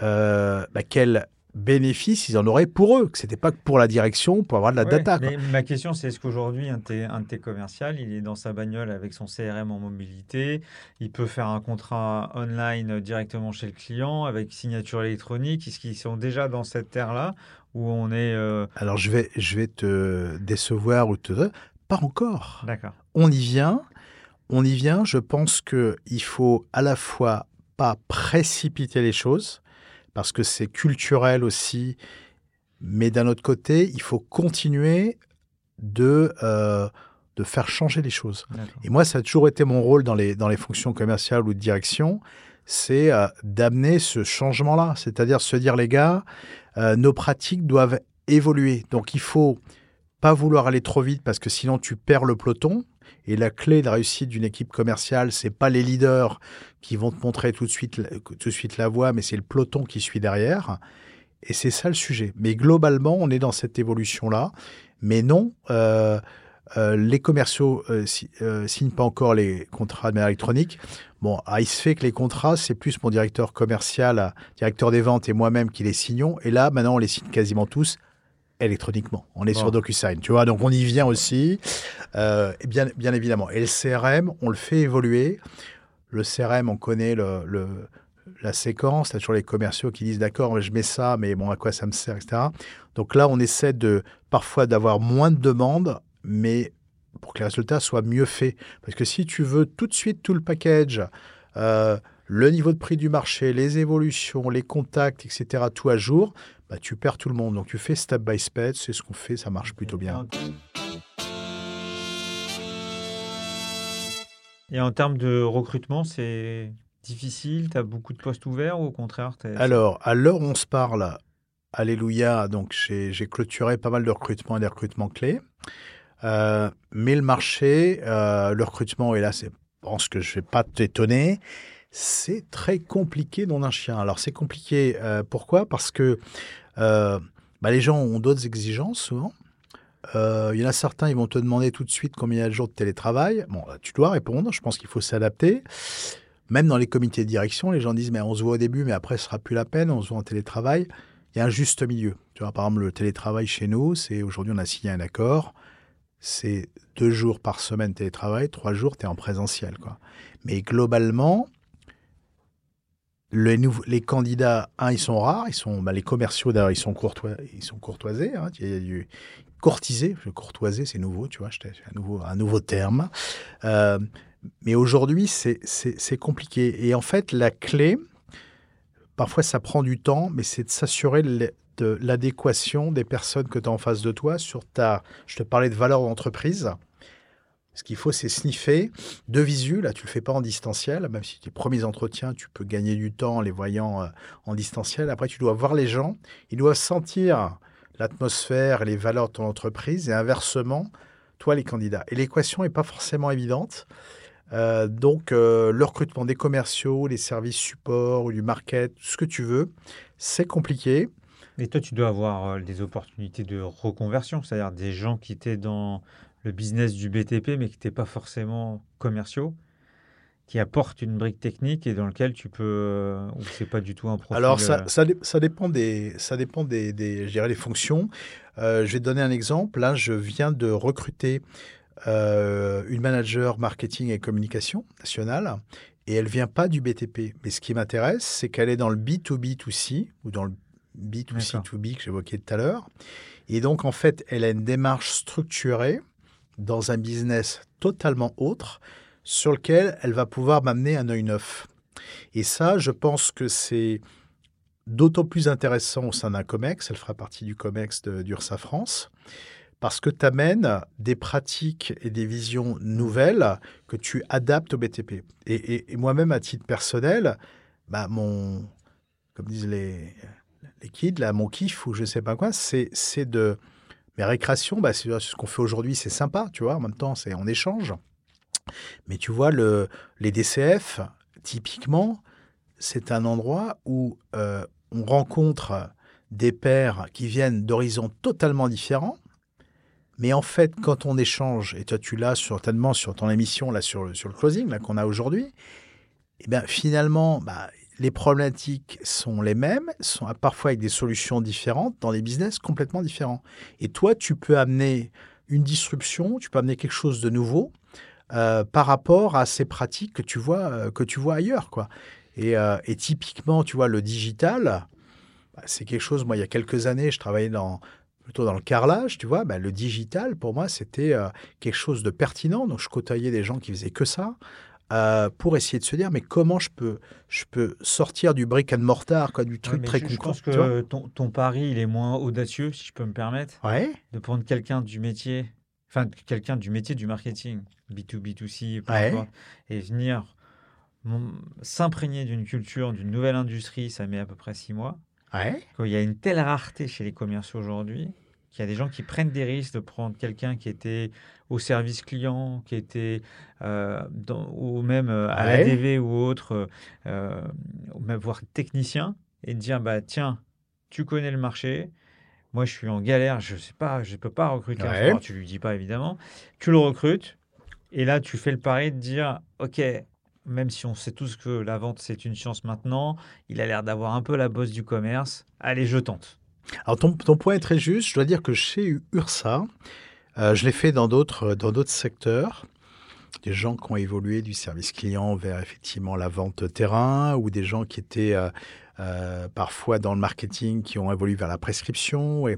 bah, quel bénéfice ils en auraient pour eux, que c'était pas que pour la direction, pour avoir de la data. Mais ma question, c'est est-ce qu'aujourd'hui, un, un de tes commerciaux, il est dans sa bagnole avec son CRM en mobilité, il peut faire un contrat online directement chez le client avec signature électronique, est-ce qu'ils sont déjà dans cette terre-là où on est... Euh, Alors, je vais, je vais te décevoir ou te... Pas encore. D'accord. On y vient. On y vient. Je pense qu'il faut à la fois pas précipiter les choses, parce que c'est culturel aussi, mais d'un autre côté, il faut continuer de, euh, de faire changer les choses. Et moi, ça a toujours été mon rôle dans les, dans les fonctions commerciales ou de direction, c'est euh, d'amener ce changement-là, c'est-à-dire se dire, les gars, euh, nos pratiques doivent évoluer. Donc il faut pas vouloir aller trop vite parce que sinon tu perds le peloton. Et la clé de la réussite d'une équipe commerciale, c'est pas les leaders qui vont te montrer tout de suite, tout de suite la voie, mais c'est le peloton qui suit derrière. Et c'est ça le sujet. Mais globalement, on est dans cette évolution-là. Mais non, euh, euh, les commerciaux ne euh, signent pas encore les contrats de manière électronique. Bon, ah, il se fait que les contrats, c'est plus mon directeur commercial, directeur des ventes et moi-même qui les signons. Et là, maintenant, on les signe quasiment tous électroniquement. On est sur DocuSign, tu vois. Donc, on y vient aussi, euh, bien, bien évidemment. Et le CRM, on le fait évoluer. Le CRM, on connaît le, la séquence. Tu as toujours les commerciaux qui disent d'accord, je mets ça, mais bon, à quoi ça me sert, etc. Donc là, on essaie de parfois d'avoir moins de demandes, mais pour que les résultats soient mieux faits. Parce que si tu veux tout de suite tout le package, euh, le niveau de prix du marché, les évolutions, les contacts, etc., tout à jour, bah, tu perds tout le monde. Donc tu fais step by step, c'est ce qu'on fait, ça marche plutôt bien. Et en termes de recrutement, c'est difficile? Tu as beaucoup de postes ouverts ou au contraire Alors, à l'heure où on se parle, Alléluia, donc j'ai clôturé pas mal de recrutements et des recrutements clés. Euh, mais le marché, euh, le recrutement, et là, je pense que je ne vais pas t'étonner, C'est très compliqué dans un chien. Alors c'est compliqué, pourquoi? Parce que bah, les gens ont d'autres exigences souvent. Il y en a certains, ils vont te demander tout de suite combien il y a de jours de télétravail. Bon, tu dois répondre, je pense qu'il faut s'adapter. Même dans les comités de direction, les gens disent mais on se voit au début, mais après ce sera plus la peine, on se voit en télétravail. Il y a un juste milieu. Tu vois, par exemple, le télétravail chez nous, c'est aujourd'hui on a signé un accord, c'est deux jours par semaine télétravail, trois jours tu es en présentiel. Mais globalement, les, les candidats, un, ils sont rares, ils sont, bah, les commerciaux d'ailleurs, ils sont, courtois, ils sont courtoisés. Hein, il c'est nouveau, tu vois, un nouveau, un nouveau terme. Euh, mais aujourd'hui, c'est compliqué. Et en fait, la clé, parfois ça prend du temps, mais c'est de s'assurer de l'adéquation des personnes que tu as en face de toi sur ta. Je te parlais de valeur d'entreprise. Ce qu'il faut, c'est sniffer de visu. Là, tu le fais pas en distanciel, même si tes premiers entretiens, tu peux gagner du temps en les voyant euh, en distanciel. Après, tu dois voir les gens. Ils doivent sentir l'atmosphère et les valeurs de ton entreprise. Et inversement, toi, les candidats. Et l'équation n'est pas forcément évidente. Euh, donc, euh, le recrutement des commerciaux, les services support ou du market, ce que tu veux, c'est compliqué. Et toi, tu dois avoir des opportunités de reconversion, c'est-à-dire des gens qui étaient dans le business du BTP, mais qui n'étaient pas forcément commerciaux, qui apportent une brique technique et dans lequel tu peux, ou c'est pas du tout un profil. Alors, ça, ça, ça dépend des, ça dépend des, des, je dirais, des fonctions. je vais te donner un exemple. Là, je viens de recruter euh, une manager marketing et communication nationale, et elle vient pas du BTP. Mais ce qui m'intéresse, c'est qu'elle est dans le B2B2C, ou dans le B2C2B que j'évoquais tout à l'heure. Et donc, en fait, elle a une démarche structurée dans un business totalement autre, sur lequel elle va pouvoir m'amener un œil neuf. Et ça, je pense que c'est d'autant plus intéressant au sein d'un COMEX. Elle fera partie du COMEX d'URSA France parce que tu amènes des pratiques et des visions nouvelles que tu adaptes au BTP. Et, moi-même, à titre personnel, bah, mon, comme disent les, les kids, là, mon kiff ou je sais pas quoi, c'est de mes récréations, bah, c'est ce qu'on fait aujourd'hui, c'est sympa, tu vois, en même temps, c'est on échange. Mais tu vois, le, les DCF, typiquement, c'est un endroit où euh, on rencontre des pères qui viennent d'horizons totalement différents, mais en fait, quand on échange, et toi tu l'as certainement sur ton émission, là, sur, le, sur le closing qu'on a aujourd'hui, eh bien, finalement, bah, les problématiques sont les mêmes, sont parfois avec des solutions différentes dans des business complètement différents. Et toi, tu peux amener une disruption, tu peux amener quelque chose de nouveau euh, par rapport à ces pratiques que tu vois, euh, que tu vois ailleurs. Quoi. Et, euh, typiquement, tu vois, le digital, bah, c'est quelque chose, moi, il y a quelques années, je travaillais plutôt dans le carrelage, tu vois, bah, le digital, pour moi, c'était quelque chose de pertinent. Donc, je côtoyais des gens qui faisaient que ça. Euh, pour essayer de se dire mais comment je peux je peux sortir du brick and mortar quoi du truc très concret. Je pense que ton, ton, pari il est moins audacieux si je peux me permettre ouais. de prendre quelqu'un du métier enfin quelqu'un du métier du marketing B2B2C et venir s'imprégner d'une culture d'une nouvelle industrie ça met à peu près six mois il y a une telle rareté chez les commerciaux aujourd'hui qu'il y a des gens qui prennent des risques de prendre quelqu'un qui était au service client, qui était euh, ou même euh, à la l'ADV ou autre, euh, même voire technicien, et de dire bah tiens, tu connais le marché, moi je suis en galère, je sais pas, je peux pas recruter ouais. un tu lui dis pas évidemment, tu le recrutes, et là tu fais le pari de dire ok, même si on sait tous que la vente, c'est une science maintenant, il a l'air d'avoir un peu la bosse du commerce. Allez, je tente. Alors, ton, point est très juste. Je dois dire que chez URSA, euh, je l'ai fait dans d'autres, dans d'autres secteurs. Des gens qui ont évolué du service client vers effectivement la vente terrain ou des gens qui étaient euh, euh, parfois dans le marketing qui ont évolué vers la prescription. Et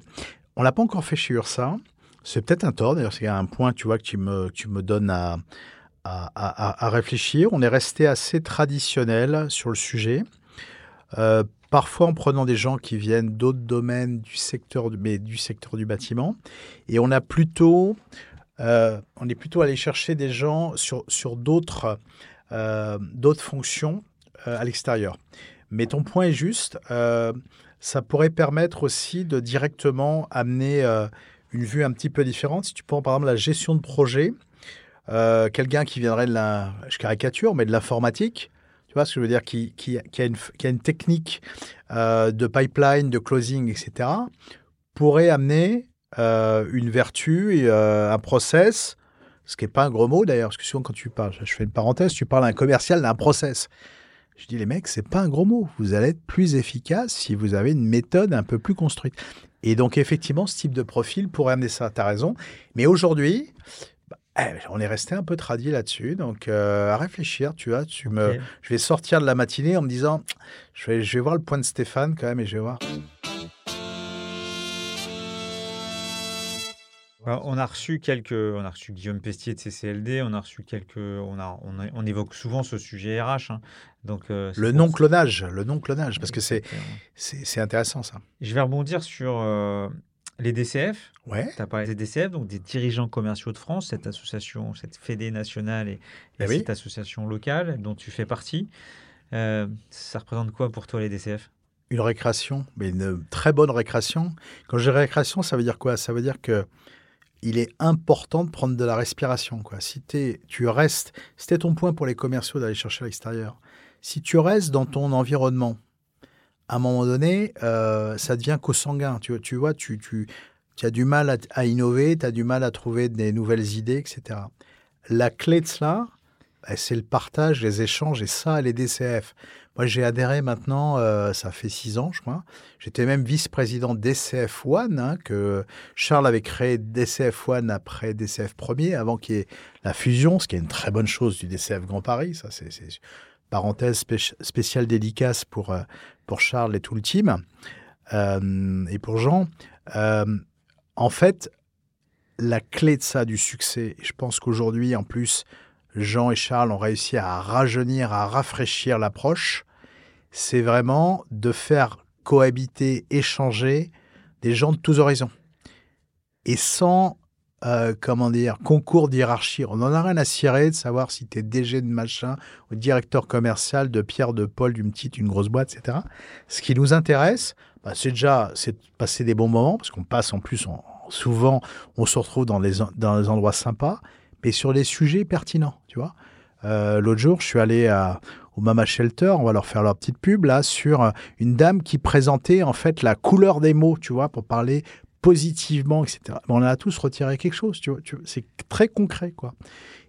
on l'a pas encore fait chez URSA. C'est peut-être un tort. D'ailleurs, c'est un point, tu vois, que tu me, tu me donnes à, à, réfléchir. On est resté assez traditionnel sur le sujet. Parfois en prenant des gens qui viennent d'autres domaines du secteur, mais du secteur du bâtiment. Et on a plutôt, euh, on est plutôt allé chercher des gens sur, sur d'autres, euh, fonctions à l'extérieur. Mais ton point est juste. ça pourrait permettre aussi de directement amener une vue un petit peu différente. Si tu prends par exemple la gestion de projet, euh, quelqu'un qui viendrait de la, je caricature, mais de l'informatique, tu vois ce que je veux dire, qui, qui, a, une, qui a une technique euh, de pipeline, de closing, etc., pourrait amener euh, une vertu et un process, ce qui n'est pas un gros mot d'ailleurs, parce que souvent quand tu parles, je fais une parenthèse, tu parles d'un commercial, d'un process. Je dis, les mecs, c'est pas un gros mot. Vous allez être plus efficace si vous avez une méthode un peu plus construite. Et donc, effectivement, ce type de profil pourrait amener ça. Tu as raison. Mais aujourd'hui, eh, on est resté un peu tradit là-dessus. Donc, euh, à réfléchir, tu vois, tu me, je vais sortir de la matinée en me disant, je vais, je vais voir le point de Stéphane quand même et je vais voir. On a reçu quelques, on a reçu Guillaume Pestier de CCLD, on a reçu quelques, on a, on, évoque souvent ce sujet RH. Hein. Donc euh, le non clonage, le non clonage, parce que c'est c'est intéressant ça. Je vais rebondir sur euh, les DCF. Ouais. Tu as parlé des DCF, donc des dirigeants commerciaux de France, cette association, cette fédé nationale et, eh cette association locale dont tu fais partie. Euh, ça représente quoi pour toi les DCF Une récréation, mais une très bonne récréation. Quand je dis récréation, ça veut dire quoi? Ça veut dire que il est important de prendre de la respiration. Quoi. Si tu restes, c'était ton point pour les commerciaux d'aller chercher à l'extérieur. Si tu restes dans ton environnement, à un moment donné, euh, ça devient co-sanguin. Tu, tu vois, tu, as du mal à, innover, tu as du mal à trouver des nouvelles idées, etc. La clé de cela, bah, c'est le partage, les échanges, et ça, les DCF. Moi, j'ai adhéré maintenant, euh, ça fait six ans, je crois. J'étais même vice-président DCF One, hein, que Charles avait créé DCF One après DCF Premier, avant qu'il y ait la fusion, ce qui est une très bonne chose du DCF Grand Paris. Ça, c'est parenthèse spéciale dédicace pour, euh, pour Charles et tout le team, euh, et pour Jean. en fait, la clé de ça, du succès, je pense qu'aujourd'hui, en plus, Jean et Charles ont réussi à rajeunir, à rafraîchir l'approche c'est vraiment de faire cohabiter, échanger des gens de tous horizons. Et sans, euh, comment dire, concours d'hierarchie. On n'en a rien à cirer de savoir si tu es DG de machin ou directeur commercial de Pierre, de Paul, d'une petite, une grosse boîte, etc. Ce qui nous intéresse, bah, c'est déjà c'est de passer des bons moments, parce qu'on passe en plus, souvent, on se retrouve dans des, dans des endroits sympas, mais sur des sujets pertinents, tu vois. Euh, l'autre jour, je suis allé à, au Mama Shelter, on va leur faire leur petite pub là, sur euh, une dame qui présentait en fait la couleur des mots, tu vois, pour parler positivement, etc. on a tous retiré quelque chose, tu vois, c'est très concret, quoi.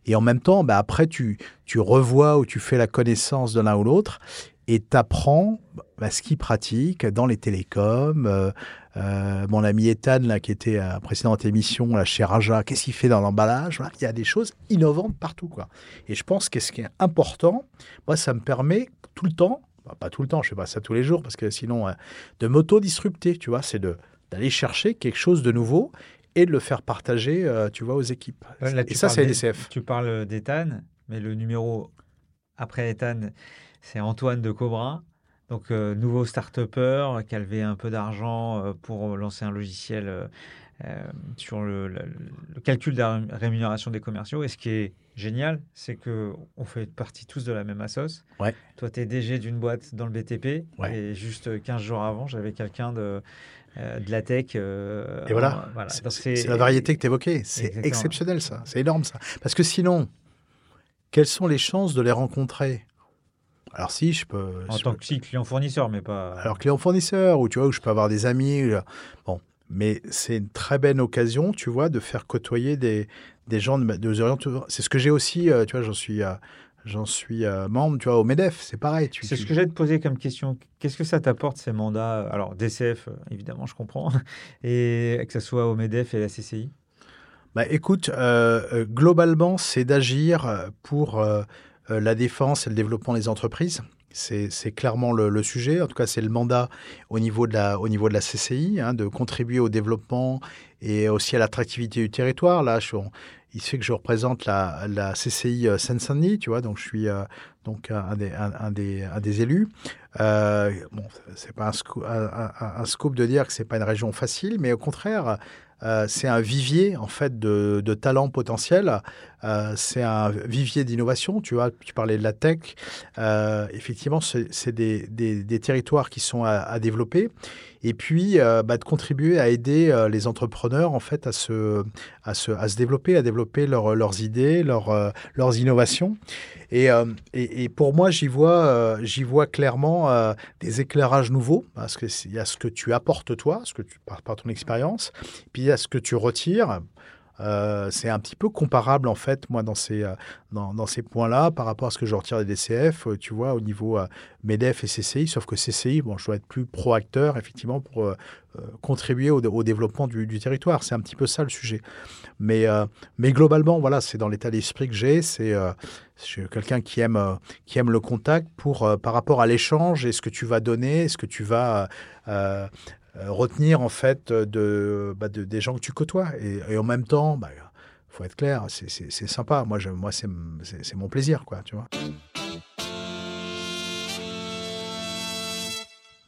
Et en même temps, bah, après, tu, tu revois ou tu fais la connaissance de l'un ou l'autre et tu apprends bah, ce qu'ils pratiquent dans les télécoms, euh, euh, mon ami Ethan, qui était à la précédente émission là, chez Raja, qu'est-ce qu'il fait dans l'emballage? Il y a des choses innovantes partout. Quoi. Et je pense que ce qui est important, moi, ça me permet tout le temps, bah, pas tout le temps, je ne fais pas ça tous les jours, parce que sinon, euh, de m'auto-disrupter, tu vois, c'est d'aller chercher quelque chose de nouveau et de le faire partager, euh, tu vois, aux équipes. et ça, c'est LDCF. Tu parles d'Ethan, mais le numéro après Ethan, c'est Antoine de Cobra. Donc, euh, nouveau start-upper qui a levé un peu d'argent euh, pour lancer un logiciel euh, sur le, calcul de la rémunération des commerciaux. Et ce qui est génial, c'est qu'on fait partie tous de la même assoce. Ouais. Toi, tu es DG d'une boîte dans le BTP. Et juste 15 jours avant, j'avais quelqu'un de, de la tech. et voilà. C'est la variété que tu évoquais. C'est exceptionnel, ça. C'est énorme, ça. Parce que sinon, quelles sont les chances de les rencontrer? Alors si, je peux... En tant que client-fournisseur, mais pas... Alors client-fournisseur, ou tu vois, où je peux avoir des amis. Bon, mais c'est une très belle occasion, tu vois, de faire côtoyer des, des gens de, de C'est ce que j'ai aussi, euh, tu vois, j'en suis... Euh, j'en suis euh, membre, tu vois, au MEDEF, c'est pareil. C'est ce que j'ai te poser comme question. Qu'est-ce que ça t'apporte ces mandats Alors, DCF, évidemment, je comprends, [laughs] et que ce soit au MEDEF et la CCI bah, Écoute, globalement, c'est d'agir pour euh, la défense et le développement des entreprises. C'est clairement le, sujet. En tout cas, c'est le mandat au niveau de la, au niveau de la CCI, hein, de contribuer au développement et aussi à l'attractivité du territoire. Là, je, il se fait que je représente la, la CCI euh, Seine-Saint-Denis, tu vois, donc je suis euh, donc un des, un, des, un des élus. Euh, bon, c'est pas un, scoop de dire que c'est pas une région facile, mais au contraire, euh, c'est un vivier en fait de, de talents potentiels. Euh, c'est un vivier d'innovation. Tu vois, tu parlais de la tech. Euh, effectivement, c'est des, des, territoires qui sont à, développer. Et puis, bah, de contribuer à aider les entrepreneurs en fait à se, à se, à se développer, à développer leur, leurs idées, leur, leurs innovations. Et, et, et, pour moi, j'y vois, j'y vois clairement des éclairages nouveaux, parce qu'il y a ce que tu apportes toi, ce que tu, par, par ton expérience, puis a ce que tu retires. Euh, c'est un petit peu comparable en fait, moi, dans ces, euh, dans, ces points-là, par rapport à ce que je retire des DCF, euh, tu vois, au niveau MEDEF et CCI, sauf que CCI, bon, je dois être plus pro-acteur, effectivement, pour contribuer au, développement du, du territoire. C'est un petit peu ça le sujet. Mais, mais globalement, voilà, c'est dans l'état d'esprit que j'ai, c'est quelqu'un qui aime, qui aime le contact pour, par rapport à l'échange et ce que tu vas donner, ce que tu vas retenir en fait de, bah, de, des gens que tu côtoies. Et, et en même temps, il bah, faut être clair, c'est sympa. Moi, moi c'est mon plaisir, quoi, tu vois.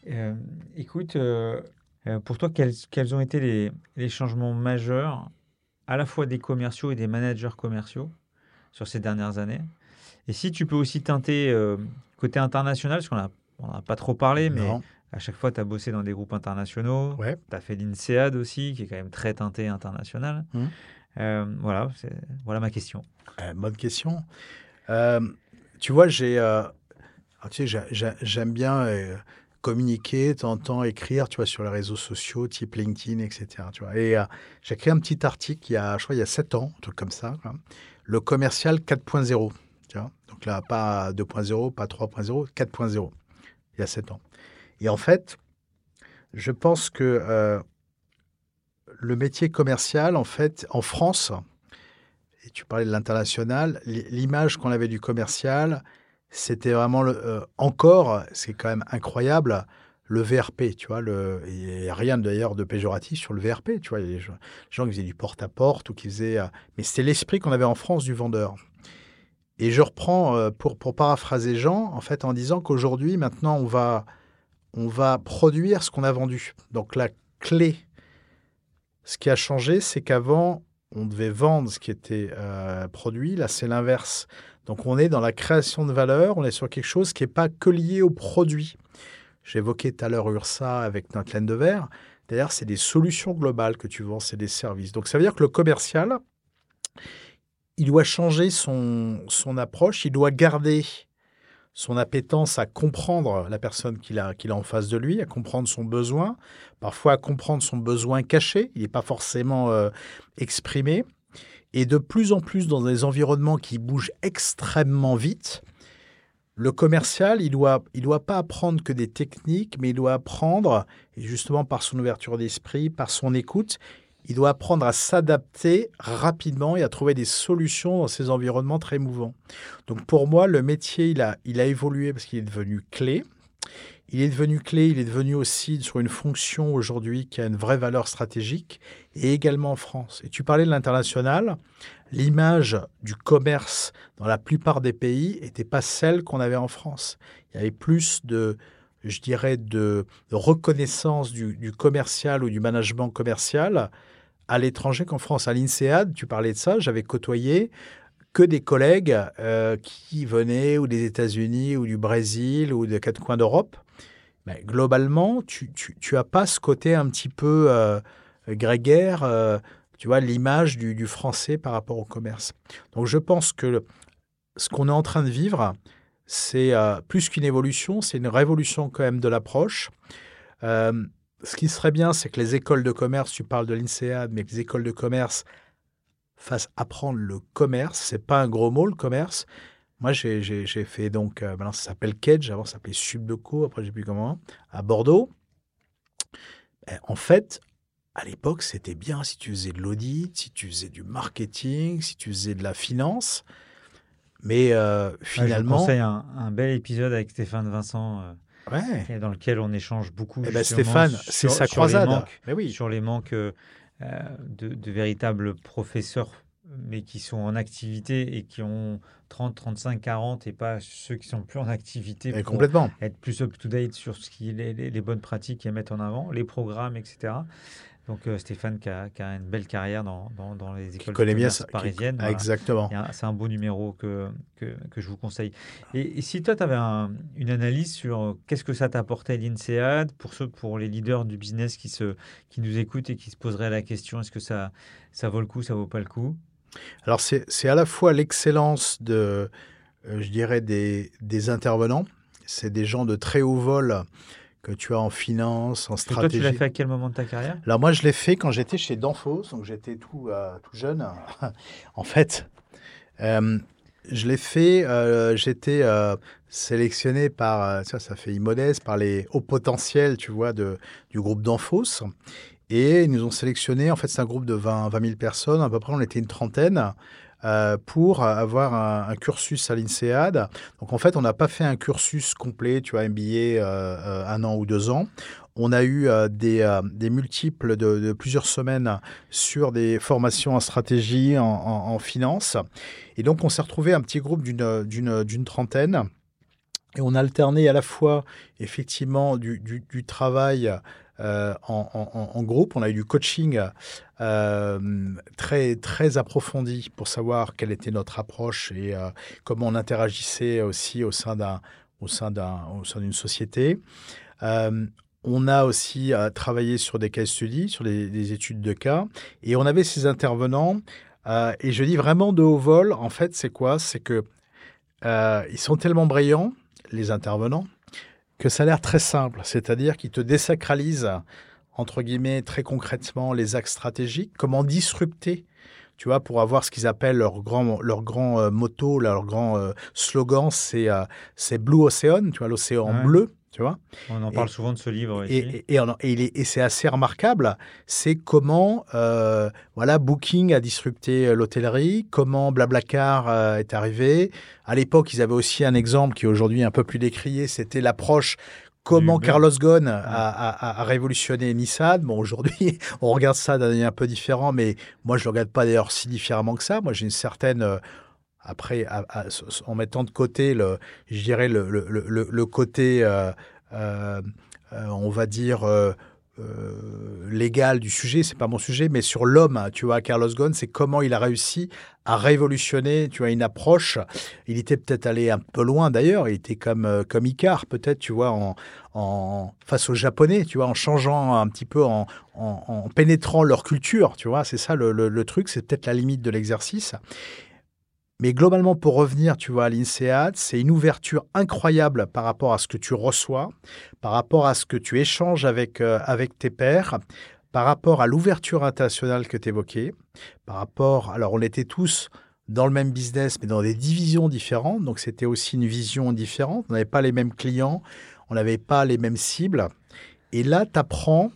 Euh, écoute, euh, pour toi, quels, quels, ont été les, les, changements majeurs, à la fois des commerciaux et des managers commerciaux sur ces dernières années? Et si tu peux aussi teinter côté international, parce qu'on n'a on pas trop parlé, mais à chaque fois, tu as bossé dans des groupes internationaux. Ouais. Tu as fait l'INSEAD aussi, qui est quand même très teinté international. Mmh. Euh, voilà, voilà ma question. Euh, bonne question. Euh, tu vois, j'ai, tu sais, j'aime bien communiquer, t'entends écrire, tu vois, sur les réseaux sociaux, type LinkedIn, etc. Tu vois. Et j'ai écrit un petit article il y a, je crois, il y a 7 ans, un truc comme ça. Le commercial 4.0. Tu vois. Donc là, pas 2.0, pas 3.0, 4.0. Il y a 7 ans. Et en fait, je pense que euh, le métier commercial, en fait, en France, et tu parlais de l'international, l'image qu'on avait du commercial, c'était vraiment euh, encore, c'est quand même incroyable, le VRP, tu vois, le, rien d'ailleurs de péjoratif sur le VRP, tu vois, il y a des gens, qui faisaient du porte-à-porte ou qui faisaient... Euh, mais c'était l'esprit qu'on avait en France du vendeur. Et je reprends, pour, pour paraphraser Jean, en fait, en disant qu'aujourd'hui, maintenant, on va on va produire ce qu'on a vendu. Donc la clé, ce qui a changé, c'est qu'avant, on devait vendre ce qui était euh, produit. Là, c'est l'inverse. Donc on est dans la création de valeur, on est sur quelque chose qui n'est pas que lié au produit. J'évoquais tout à l'heure Ursa avec notre laine de verre. D'ailleurs, c'est des solutions globales que tu vends, c'est des services. Donc ça veut dire que le commercial, il doit changer son, son approche, il doit garder son appétence à comprendre la personne qu'il a, qu'il a en face de lui, à comprendre son besoin, parfois à comprendre son besoin caché, il n'est pas forcément euh, exprimé, et de plus en plus dans des environnements qui bougent extrêmement vite, le commercial, il doit, il doit pas apprendre que des techniques, mais il doit apprendre, et justement par son ouverture d'esprit, par son écoute, il doit apprendre à s'adapter rapidement et à trouver des solutions dans ces environnements très mouvants. Donc pour moi, le métier, il a, il a évolué parce qu'il est devenu clé. Il est devenu clé, il est devenu aussi sur une fonction aujourd'hui qui a une vraie valeur stratégique et également en France. Et tu parlais de l'international, l'image du commerce dans la plupart des pays n'était pas celle qu'on avait en France. Il y avait plus de, je dirais, de, reconnaissance du, du, commercial ou du management commercial à l'étranger qu'en France. À l'INSEAD, tu parlais de ça, j'avais côtoyé que des collègues euh, qui venaient ou des États-Unis ou du Brésil ou des quatre coins d'Europe. Mais globalement, tu n'as pas ce côté un petit peu euh, grégaire, euh, tu vois, l'image du, français par rapport au commerce. Donc je pense que ce qu'on est en train de vivre, c'est plus qu'une évolution, c'est une révolution quand même de l'approche. Ce qui serait bien, c'est que les écoles de commerce, tu parles de l'INSEAD, mais que les écoles de commerce fassent apprendre le commerce. C'est pas un gros mot, le commerce. Moi, j'ai fait donc, euh, maintenant ça s'appelle Kedge, avant ça s'appelait Subdeco, après je sais plus comment, à Bordeaux. Ben, en fait, à l'époque, c'était bien si tu faisais de l'audit, si tu faisais du marketing, si tu faisais de la finance. Mais euh, finalement. je conseille un, un, bel épisode avec Stéphane Vincent. Euh, ouais. Dans lequel on échange beaucoup. Eh ben Stéphane, c'est sa croisade. Sur les manques, mais oui. sur les manques euh, de, de, véritables professeurs, mais qui sont en activité et qui ont 30, 35, 40 et pas ceux qui sont plus en activité pour complètement. être plus up-to-date sur ce qui est les, les, les, bonnes pratiques et mettre en avant, les programmes, etc. Donc euh, Stéphane qui a, qui a, une belle carrière dans, dans, dans les écoles bien parisiennes. Qui... Exactement. C'est un beau numéro que, que, que, je vous conseille. Et, si toi, tu avais un, une analyse sur euh, qu'est-ce que ça t'apportait l'INSEAD pour, ceux, pour les leaders du business qui, se, qui nous écoutent et qui se poseraient la question, est-ce que ça, ça vaut le coup, ça vaut pas le coup? Alors c'est à la fois l'excellence de, euh, je dirais, des, des intervenants. C'est des gens de très haut vol que tu as en finance, en stratégie. toi, tu l'as fait à quel moment de ta carrière? Alors moi, je l'ai fait quand j'étais chez Danfoss, donc j'étais tout, euh, tout jeune. [laughs] en fait, euh, je l'ai fait, euh, j'étais sélectionné par, ça, ça fait immodeste, par les hauts potentiels, tu vois, de, du groupe Danfoss. Et ils nous ont sélectionné, en fait, c'est un groupe de 20, 20 000 personnes, à peu près, on était une trentaine. Euh, pour avoir un, cursus à l'INSEAD. Donc en fait, on n'a pas fait un cursus complet, tu vois, MBA euh, euh, un an ou deux ans. On a eu des, des, multiples de, plusieurs semaines sur des formations en stratégie, en, finance. Et donc, on s'est retrouvé un petit groupe d'une trentaine. Et on a alterné à la fois, effectivement, du travail euh, en, groupe. On a eu du coaching euh, très, très approfondi pour savoir quelle était notre approche et euh, comment on interagissait aussi au sein d'une société. on a aussi travaillé sur des case studies, sur des, études de cas, et on avait ces intervenants. et je dis vraiment de haut vol, en fait, c'est quoi? C'est que ils sont tellement brillants, les intervenants, que ça a l'air très simple, c'est-à-dire qu'ils te désacralisent, entre guillemets, très concrètement, les axes stratégiques, comment disrupter, tu vois, pour avoir ce qu'ils appellent leur grand, leur grand euh, motto, leur grand euh, slogan, c'est euh, c'est Blue Ocean, tu vois, l'océan bleu. Tu vois On en parle souvent de ce livre. Et, et, et, c'est assez remarquable. C'est comment euh, voilà, Booking a disrupté euh, l'hôtellerie, comment Blablacar euh, est arrivé. À l'époque, ils avaient aussi un exemple qui est aujourd'hui un peu plus décrié, c'était l'approche comment Carlos Ghosn a, a, a, révolutionné Nissan. Bon, aujourd'hui, [laughs] on regarde ça d'un œil un peu différent, mais moi, je ne le regarde pas d'ailleurs si différemment que ça. Moi, j'ai une certaine après, en mettant de côté, le, je dirais, le, le, le, côté, euh, euh, euh, on va dire, légal du sujet, c'est pas mon sujet, mais sur l'homme, tu vois, Carlos Ghosn, c'est comment il a réussi à révolutionner, tu vois, une approche. Il était peut-être allé un peu loin d'ailleurs, il était comme, comme Icar, peut-être, tu vois, en, en, face aux Japonais, tu vois, en changeant un petit peu, en, en, en pénétrant leur culture, tu vois, c'est ça le, le truc, c'est peut-être la limite de l'exercice. Mais globalement, pour revenir, tu vois, à l'INSEAD, c'est une ouverture incroyable par rapport à ce que tu reçois, par rapport à ce que tu échanges avec, euh, avec tes pairs, par rapport à l'ouverture internationale que tu évoquais, par rapport, alors on était tous dans le même business, mais dans des divisions différentes, donc c'était aussi une vision différente, on n'avait pas les mêmes clients, on n'avait pas les mêmes cibles. Et là, tu apprends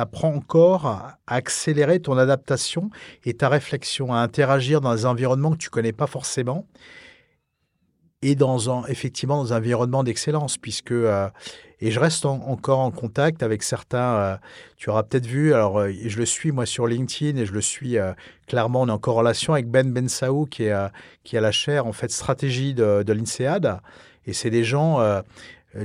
apprends encore à accélérer ton adaptation et ta réflexion, à interagir dans des environnements que tu connais pas forcément et dans un, effectivement dans un environnement d'excellence, puisque euh, et je reste encore en contact avec certains. Euh, tu auras peut-être vu, alors euh, je le suis moi sur LinkedIn et je le suis clairement. On est en corrélation avec Ben Bensaou qui est qui a la chaire en fait stratégie de, de l'INSEAD et c'est des gens.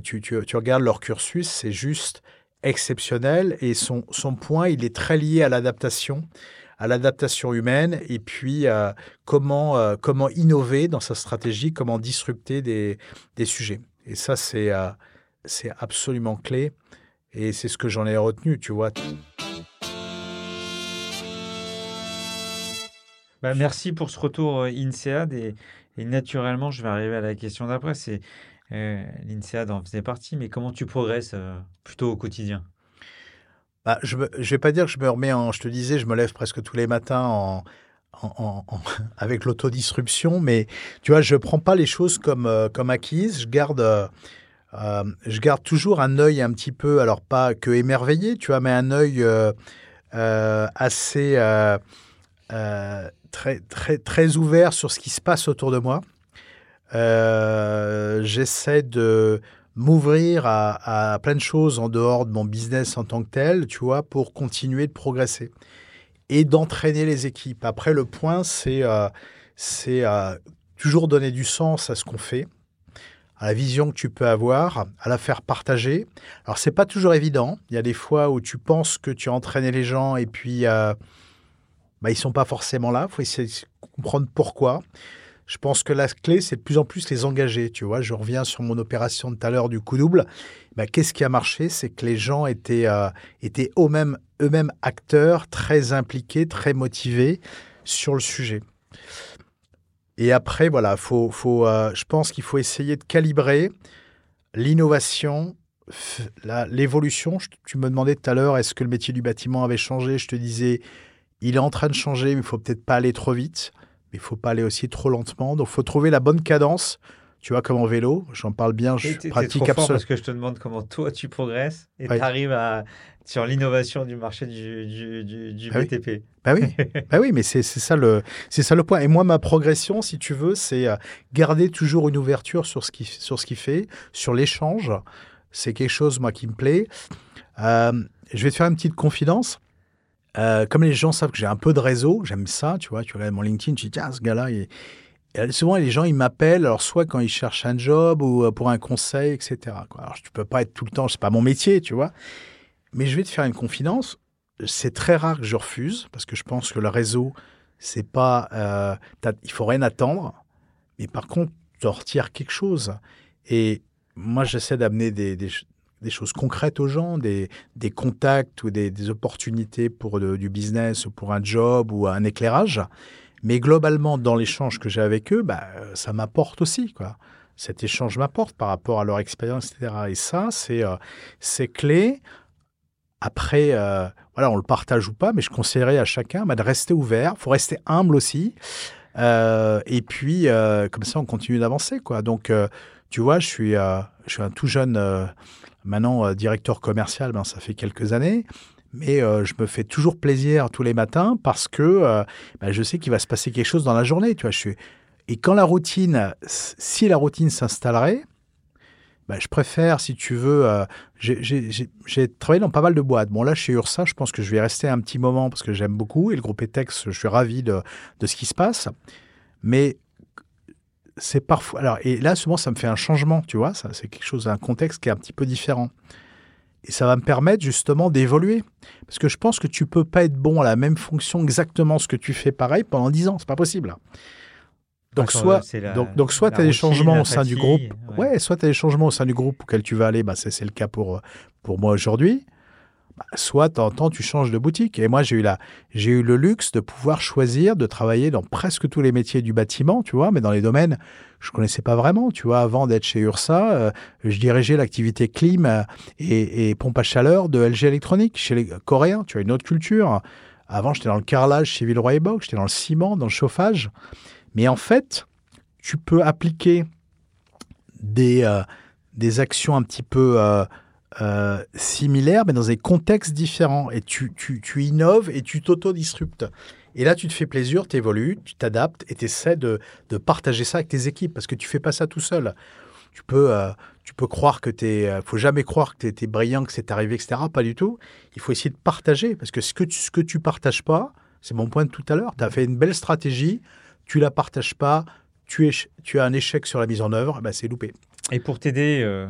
Tu, tu, tu, regardes leur cursus, c'est juste exceptionnel et son, son point, il est très lié à l'adaptation à l'adaptation humaine et puis euh, comment, euh, comment innover dans sa stratégie, comment disrupter des, des sujets. Et ça, c'est euh, absolument clé et c'est ce que j'en ai retenu, tu vois. Bah, merci pour ce retour INSEAD et, et, naturellement, je vais arriver à la question d'après. C'est euh, L'INSEAD en faisait partie, mais comment tu progresses euh, plutôt au quotidien? Bah, Je ne vais pas dire que je me remets en... Je te disais, je me lève presque tous les matins en, [laughs] avec l'autodisruption, mais tu vois, je ne prends pas les choses comme, euh, comme acquises. Je garde, je garde toujours un œil un petit peu, alors pas que émerveillé, tu vois, mais un œil assez très, très, très ouvert sur ce qui se passe autour de moi. Euh, j'essaie de m'ouvrir à, plein de choses en dehors de mon business en tant que tel, tu vois, pour continuer de progresser et d'entraîner les équipes. Après, le point, c'est euh, euh, toujours donner du sens à ce qu'on fait, à la vision que tu peux avoir, à la faire partager. Alors, c'est pas toujours évident. Il y a des fois où tu penses que tu as entraîné les gens et puis euh, bah, ils sont pas forcément là. Il faut essayer de comprendre pourquoi. Je pense que la clé, c'est de plus en plus les engager. Tu vois, je reviens sur mon opération de tout à l'heure du coup double. Bah, Qu'est-ce qui a marché? C'est que les gens étaient, euh, étaient eux-mêmes eux acteurs, très impliqués, très motivés sur le sujet. Et après, voilà, faut, faut, euh, je pense qu'il faut essayer de calibrer l'innovation, l'évolution. Tu me demandais tout à l'heure, est-ce que le métier du bâtiment avait changé? Je te disais, il est en train de changer, mais il faut peut-être pas aller trop vite, mais il faut pas aller aussi trop lentement. Donc, il faut trouver la bonne cadence. Tu vois, comme en vélo, j'en parle bien, je pratique absolument. parce que je te demande comment toi tu progresses et tu arrives à, sur l'innovation du marché du, du, du, BTP. Bah oui, [laughs] bah oui mais c'est ça, le, ça le point. Et moi, ma progression, si tu veux, c'est euh, garder toujours une ouverture sur ce qui, sur ce qui fait, sur l'échange. C'est quelque chose, moi, qui me plaît. Euh, je vais te faire une petite confidence. Euh, comme les gens savent que j'ai un peu de réseau, j'aime ça, tu vois, tu regardes mon LinkedIn, tu dis, tiens, ce gars-là, il... souvent les gens, ils m'appellent, alors soit quand ils cherchent un job ou pour un conseil, etc. Alors, tu peux pas être tout le temps, c'est pas mon métier, tu vois. Mais je vais te faire une confidence. C'est très rare que je refuse parce que je pense que le réseau, c'est pas. Euh, il faut rien attendre. Mais par contre, tu retires quelque chose. Et moi, j'essaie d'amener des, des, choses concrètes aux gens, des, des contacts ou des, opportunités pour du business ou pour un job ou un éclairage. Mais globalement, dans l'échange que j'ai avec eux, bah, ça m'apporte aussi. Quoi. Cet échange m'apporte par rapport à leur expérience, etc. Et ça, c'est euh, clé. Après, euh, voilà, on le partage ou pas, mais je conseillerais à chacun bah, de rester ouvert. Il faut rester humble aussi. Euh, et puis, euh, comme ça, on continue d'avancer. Donc, tu vois, je suis, je suis un tout jeune, maintenant directeur commercial, ben, ça fait quelques années. Mais je me fais toujours plaisir tous les matins parce que ben, je sais qu'il va se passer quelque chose dans la journée. Tu vois, je suis... Et quand la routine, si la routine s'installerait, bah, je préfère, si tu veux, euh, j'ai travaillé dans pas mal de boîtes. Bon, là, chez Ursa, je pense que je vais rester un petit moment parce que j'aime beaucoup. Et le groupe ETEX, je suis ravi de, de ce qui se passe. Mais c'est parfois. Alors, et là, souvent, ça me fait un changement, tu vois. C'est quelque chose, un contexte qui est un petit peu différent. Et ça va me permettre justement d'évoluer. Parce que je pense que tu peux pas être bon à la même fonction exactement ce que tu fais pareil pendant 10 ans. C'est pas possible. Donc soit, donc, donc soit tu as des changements au sein du groupe. Ouais. soit tu as des changements au sein du groupe auquel tu vas aller. Bah, c'est le cas pour, pour moi aujourd'hui. Soit tu tu changes de boutique. Et moi, j'ai eu, j'ai eu le luxe de pouvoir choisir de travailler dans presque tous les métiers du bâtiment, tu vois, mais dans les domaines je connaissais pas vraiment, tu vois. Avant d'être chez Ursa, euh, je dirigeais l'activité clim euh, et, pompe à chaleur de LG Électronique chez les Coréens. Tu as une autre culture. Avant, j'étais dans le carrelage chez Villeroy Boch, j'étais dans le ciment, dans le chauffage. Mais en fait, tu peux appliquer des, euh, des actions un petit peu euh, similaires, mais dans des contextes différents. Et tu, tu, tu innoves et tu t'auto-disruptes. Et là, tu te fais plaisir, tu évolues, tu t'adaptes et tu essaies de, de, partager ça avec tes équipes parce que tu fais pas ça tout seul. Tu peux, tu peux croire que tu es. faut jamais croire que tu es, brillant, que c'est arrivé, etc. Pas du tout. Il faut essayer de partager parce que ce que tu, ce que tu partages pas, c'est mon point de tout à l'heure. Tu as fait une belle stratégie, tu la partages pas, tu, es, tu as un échec sur la mise en œuvre, bah, c'est loupé. Et pour t'aider, euh,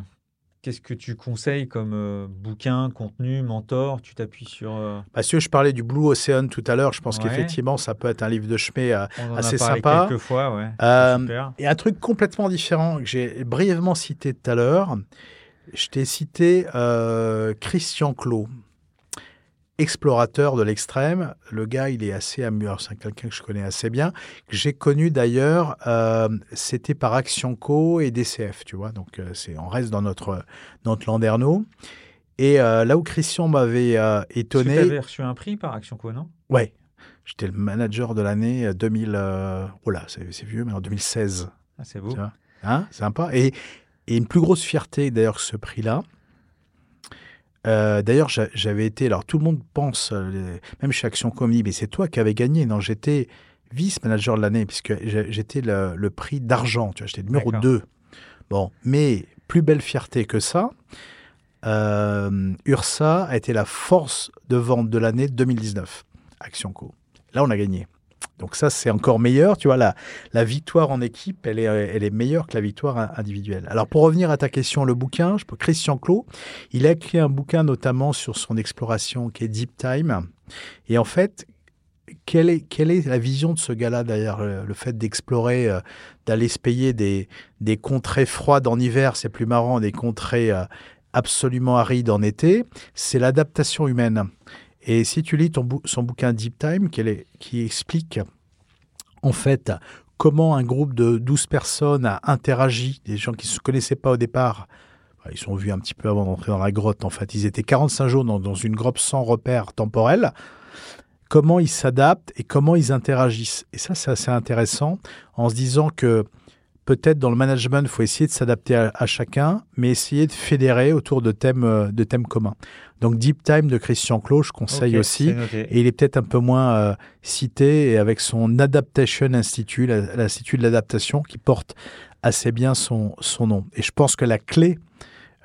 qu'est-ce que tu conseilles comme euh, bouquin, contenu, mentor? Tu t'appuies sur. Euh... Parce que je parlais du Blue Ocean tout à l'heure, je pense qu'effectivement, ça peut être un livre de chemin euh, assez sympa. quelques fois, ouais. et un truc complètement différent que j'ai brièvement cité tout à l'heure, je t'ai cité Christian Clot explorateur de l'extrême. Le gars, il est assez amusant. C'est quelqu'un que je connais assez bien. Que j'ai connu d'ailleurs, euh, c'était par Action Co et DCF, tu vois. Donc, euh, c'est on reste dans notre, notre Landerneau. Et euh, là où Christian m'avait étonné. Tu avais reçu un prix par Action Co, non? Ouais. J'étais le manager de l'année 2000. oh là, c'est vieux, mais en 2016. Ah, c'est beau. Hein, sympa. Et, et une plus grosse fierté d'ailleurs que ce prix-là, euh, d'ailleurs, j'avais été, alors tout le monde pense, euh, même chez Action Comedy, mais c'est toi qui avais gagné. Non, j'étais vice-manager de l'année, puisque j'étais le, prix d'argent, tu vois, j'étais numéro 2. Bon, mais plus belle fierté que ça, euh, Ursa a été la force de vente de l'année 2019, Action Co. Là, on a gagné. Donc ça, c'est encore meilleur. Tu vois, la, la victoire en équipe, elle est, elle est meilleure que la victoire individuelle. Alors pour revenir à ta question, le bouquin, Christian Clot, il a écrit un bouquin notamment sur son exploration qui est Deep Time. Et en fait, quelle est, quelle est la vision de ce gars-là derrière le, fait d'explorer, euh, d'aller se payer des, des contrées froides en hiver, c'est plus marrant, des contrées euh, absolument arides en été, c'est l'adaptation humaine. Et si tu lis ton son bouquin Deep Time, qui, explique en fait comment un groupe de 12 personnes a interagi, des gens qui ne se connaissaient pas au départ, ils sont vus un petit peu avant d'entrer dans la grotte, en fait, ils étaient 45 jours dans, dans une grotte sans repère temporel, comment ils s'adaptent et comment ils interagissent. Et ça, c'est assez intéressant en se disant que peut-être dans le management, il faut essayer de s'adapter à, chacun, mais essayer de fédérer autour de thèmes, euh, de thèmes communs. Donc Deep Time de Christian Clot, je conseille aussi. Et il est peut-être un peu moins euh, cité, et avec son Adaptation Institute, l'Institut de l'adaptation, qui porte assez bien son, son nom. Et je pense que la clé,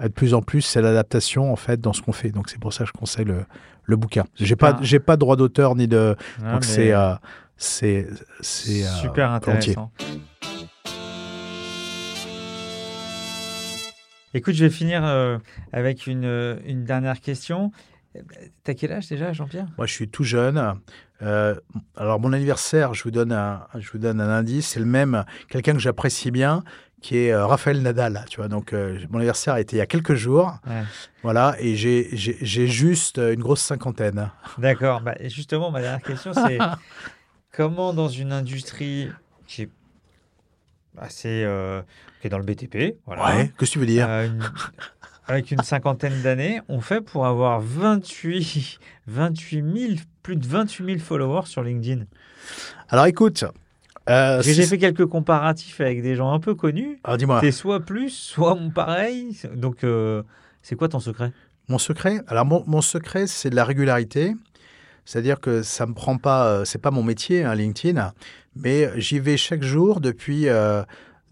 euh, de plus en plus, c'est l'adaptation en fait dans ce qu'on fait. Donc c'est pour ça que je conseille le, le bouquin. J'ai pas, ah. j'ai pas de droit d'auteur ni de. Ah, donc c'est, c'est, c'est super intéressant. Écoute, je vais finir euh, avec une, euh, une, dernière question. T'as quel âge déjà, Jean-Pierre? Moi, je suis tout jeune. Euh, alors, mon anniversaire, je vous donne un, je vous donne un indice. C'est le même, quelqu'un que j'apprécie bien, qui est Raphaël Nadal. Tu vois, donc mon anniversaire a été il y a quelques jours. Voilà, et j'ai juste une grosse cinquantaine. D'accord. Bah, justement, ma dernière question, c'est [laughs] comment dans une industrie qui est assez qui est dans le BTP. Voilà. Ouais, qu'est-ce que tu veux dire euh, Avec une cinquantaine d'années, on fait pour avoir 28, 28 000, plus de 28 000 followers sur LinkedIn. Alors écoute. Euh, J'ai fait quelques comparatifs avec des gens un peu connus. Alors dis-moi. T'es soit plus, soit pareil. Donc, euh, c'est quoi ton secret? Mon secret Alors, mon, mon secret, c'est de la régularité. C'est-à-dire que ça me prend pas, c'est pas mon métier, hein, LinkedIn, mais j'y vais chaque jour depuis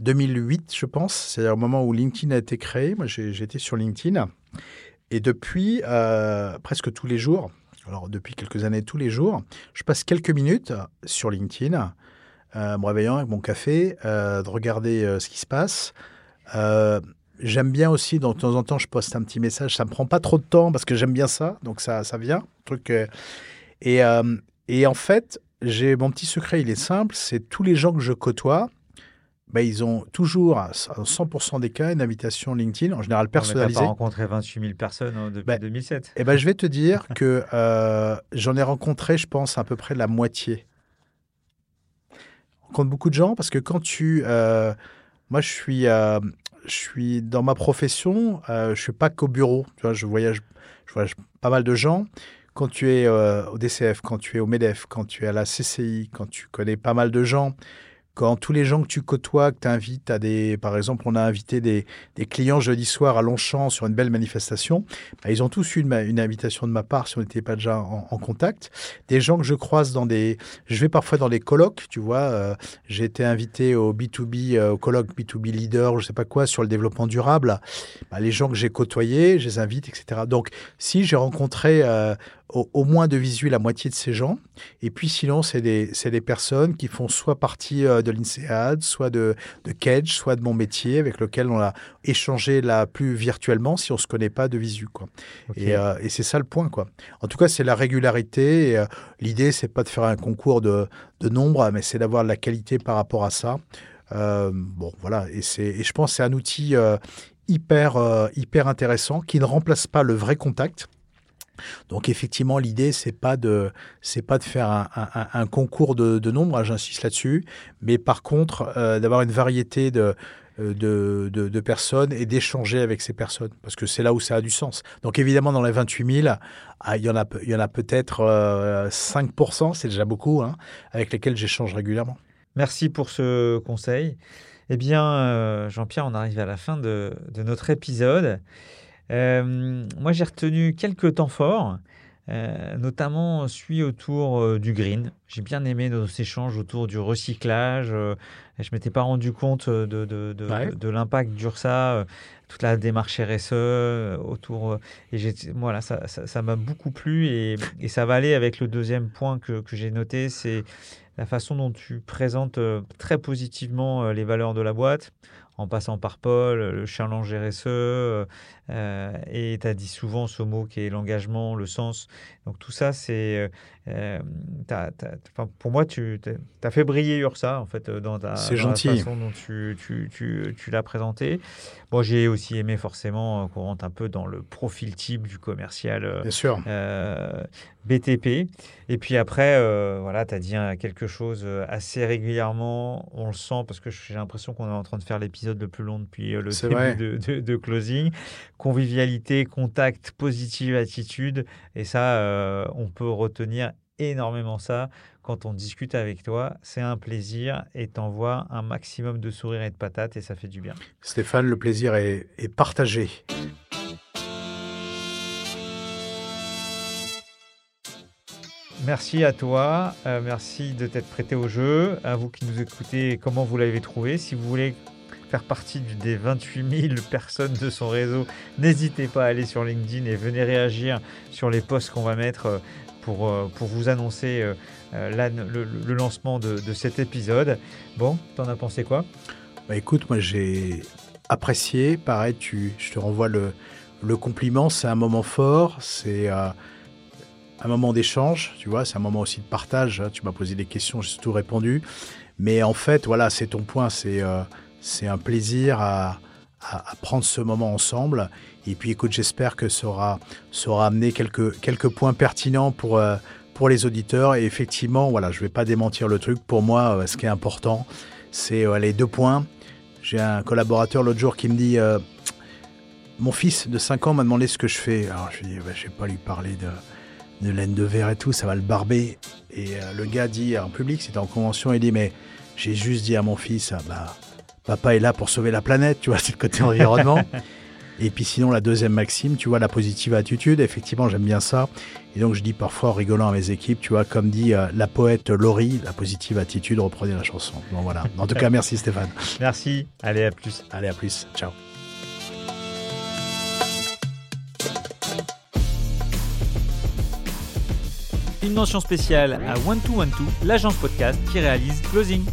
2008, je pense. C'est au moment où LinkedIn a été créé. Moi, j'étais sur LinkedIn. Et depuis, euh, presque tous les jours, alors depuis quelques années, tous les jours, je passe quelques minutes sur LinkedIn, euh, me réveillant avec mon café, euh, de regarder ce qui se passe. j'aime bien aussi, de temps en temps, je poste un petit message. Ça me prend pas trop de temps parce que j'aime bien ça. Donc, ça, ça vient. Truc, et, et en fait, j'ai mon petit secret, il est simple. C'est tous les gens que je côtoie bah, ils ont toujours, à 100% des cas, une invitation LinkedIn, en général personnalisée. Tu pas rencontré 28 000 personnes hein, depuis 2007. Eh ben, je vais te dire [laughs] que euh, j'en ai rencontré, je pense, à peu près la moitié. On rencontre beaucoup de gens parce que quand tu... Euh, moi, je suis, euh, je suis dans ma profession, je ne suis pas qu'au bureau. Tu vois, je, voyage, je voyage pas mal de gens quand tu es au DCF, quand tu es au MEDEF, quand tu es à la CCI, quand tu connais pas mal de gens, quand tous les gens que tu côtoies, que tu invites à des. Par exemple, on a invité des, clients jeudi soir à Longchamp sur une belle manifestation. Bah, ils ont tous eu une, invitation de ma part si on n'était pas déjà en, en, contact. Des gens que je croise dans des. Je vais parfois dans des colloques, tu vois. Euh, j'ai été invité au B2B, euh, au colloque B2B Leader, je sais pas quoi, sur le développement durable. Bah, les gens que j'ai côtoyés, je les invite, etc. Donc, si j'ai rencontré euh, au, moins de visu la moitié de ces gens. Et puis sinon, c'est des, des, personnes qui font soit partie euh, de l'INSEAD, soit de, de Kedge, soit de mon métier, avec lequel on a échangé là plus virtuellement si on ne se connaît pas de visu. Quoi. Et, euh, et c'est ça le point. Quoi. En tout cas, c'est la régularité. Et, euh, l'idée, c'est pas de faire un concours de, de nombre, mais c'est d'avoir de la qualité par rapport à ça. bon, voilà. Et, et je pense que c'est un outil hyper, hyper intéressant qui ne remplace pas le vrai contact donc effectivement, l'idée c'est pas de pas de faire un, concours de, de nombres, hein, j'insiste là-dessus, mais par contre euh, d'avoir une variété de euh, de, de, personnes et d'échanger avec ces personnes, parce que c'est là où ça a du sens. Donc évidemment, dans les 28 000, ah, il y en a, a peut-être 5%, euh, c'est déjà beaucoup, hein, avec lesquels j'échange régulièrement. Merci pour ce conseil. Eh bien, Jean-Pierre, on arrive à la fin de, de notre épisode. Euh, moi, j'ai retenu quelques temps forts, euh, notamment celui autour euh, du green. J'ai bien aimé nos échanges autour du recyclage. je ne m'étais pas rendu compte de, de, de, l'impact d'URSA, toute la démarche RSE autour. et voilà, ça m'a ça, beaucoup plu et, et, ça va aller avec le deuxième point que, que j'ai noté, c'est la façon dont tu présentes très positivement les valeurs de la boîte, en passant par Paul, le challenge RSE, et tu dit souvent ce mot qui est l'engagement, le sens. Donc tout ça, c'est euh, pour moi, tu as fait briller Ursa en fait, dans, ta, façon dont tu, tu, tu, tu l'as présenté. Bon, j'ai aussi aimé forcément qu'on rentre un peu dans le profil type du commercial Bien sûr. Euh, BTP. Et puis après, euh, voilà, tu as dit quelque chose assez régulièrement. On le sent parce que j'ai l'impression qu'on est en train de faire l'épisode le plus long depuis le début de, de, closing. Convivialité, contact, positive attitude. Et ça, on peut retenir énormément ça quand on discute avec toi. C'est un plaisir et t'envoie un maximum de sourires et de patates et ça fait du bien. Stéphane, le plaisir est, partagé. Merci à toi, euh, merci de t'être prêté au jeu. À vous qui nous écoutez, comment vous l'avez trouvé? Si vous voulez faire partie des 28 000 personnes de son réseau, n'hésitez pas à aller sur LinkedIn et venez réagir sur les posts qu'on va mettre euh, pour, euh, pour vous annoncer euh, le, lancement de, cet épisode. Bon, t'en as pensé quoi? Bah Écoute, moi j'ai apprécié. Pareil, tu, je te renvoie le, le compliment. C'est un moment fort. C'est un moment d'échange. Tu vois, c'est un moment aussi de partage. Hein. Tu m'as posé des questions, j'ai tout répondu. Mais en fait, voilà, c'est ton point. C'est c'est un plaisir à, prendre ce moment ensemble. Et puis écoute, j'espère que ça aura, amené quelques, quelques points pertinents pour, euh, pour les auditeurs. Et effectivement, voilà, je ne vais pas démentir le truc. Pour moi, euh, ce qui est important, c'est euh, les deux points. J'ai un collaborateur l'autre jour qui me dit Mon fils de 5 ans m'a demandé ce que je fais. Alors je lui dis bah, Je ne vais pas lui parler de, de laine de verre et tout, ça va le barber. Et le gars dit en public, c'était en convention, il dit Mais j'ai juste dit à mon fils bah, Papa est là pour sauver la planète, tu vois, [laughs] c'est le côté environnement. Et puis sinon, la deuxième maxime, tu vois, la positive attitude, effectivement, j'aime bien ça. Et donc, je dis parfois en rigolant à mes équipes, tu vois, comme dit euh, la poète Laurie, la positive attitude, reprenez la chanson. Bon, voilà. En tout cas, merci Stéphane. [laughs] Merci. Allez, à plus. Allez, à plus. Ciao. Une mention spéciale à One Two One Two, l'agence podcast qui réalise Closing.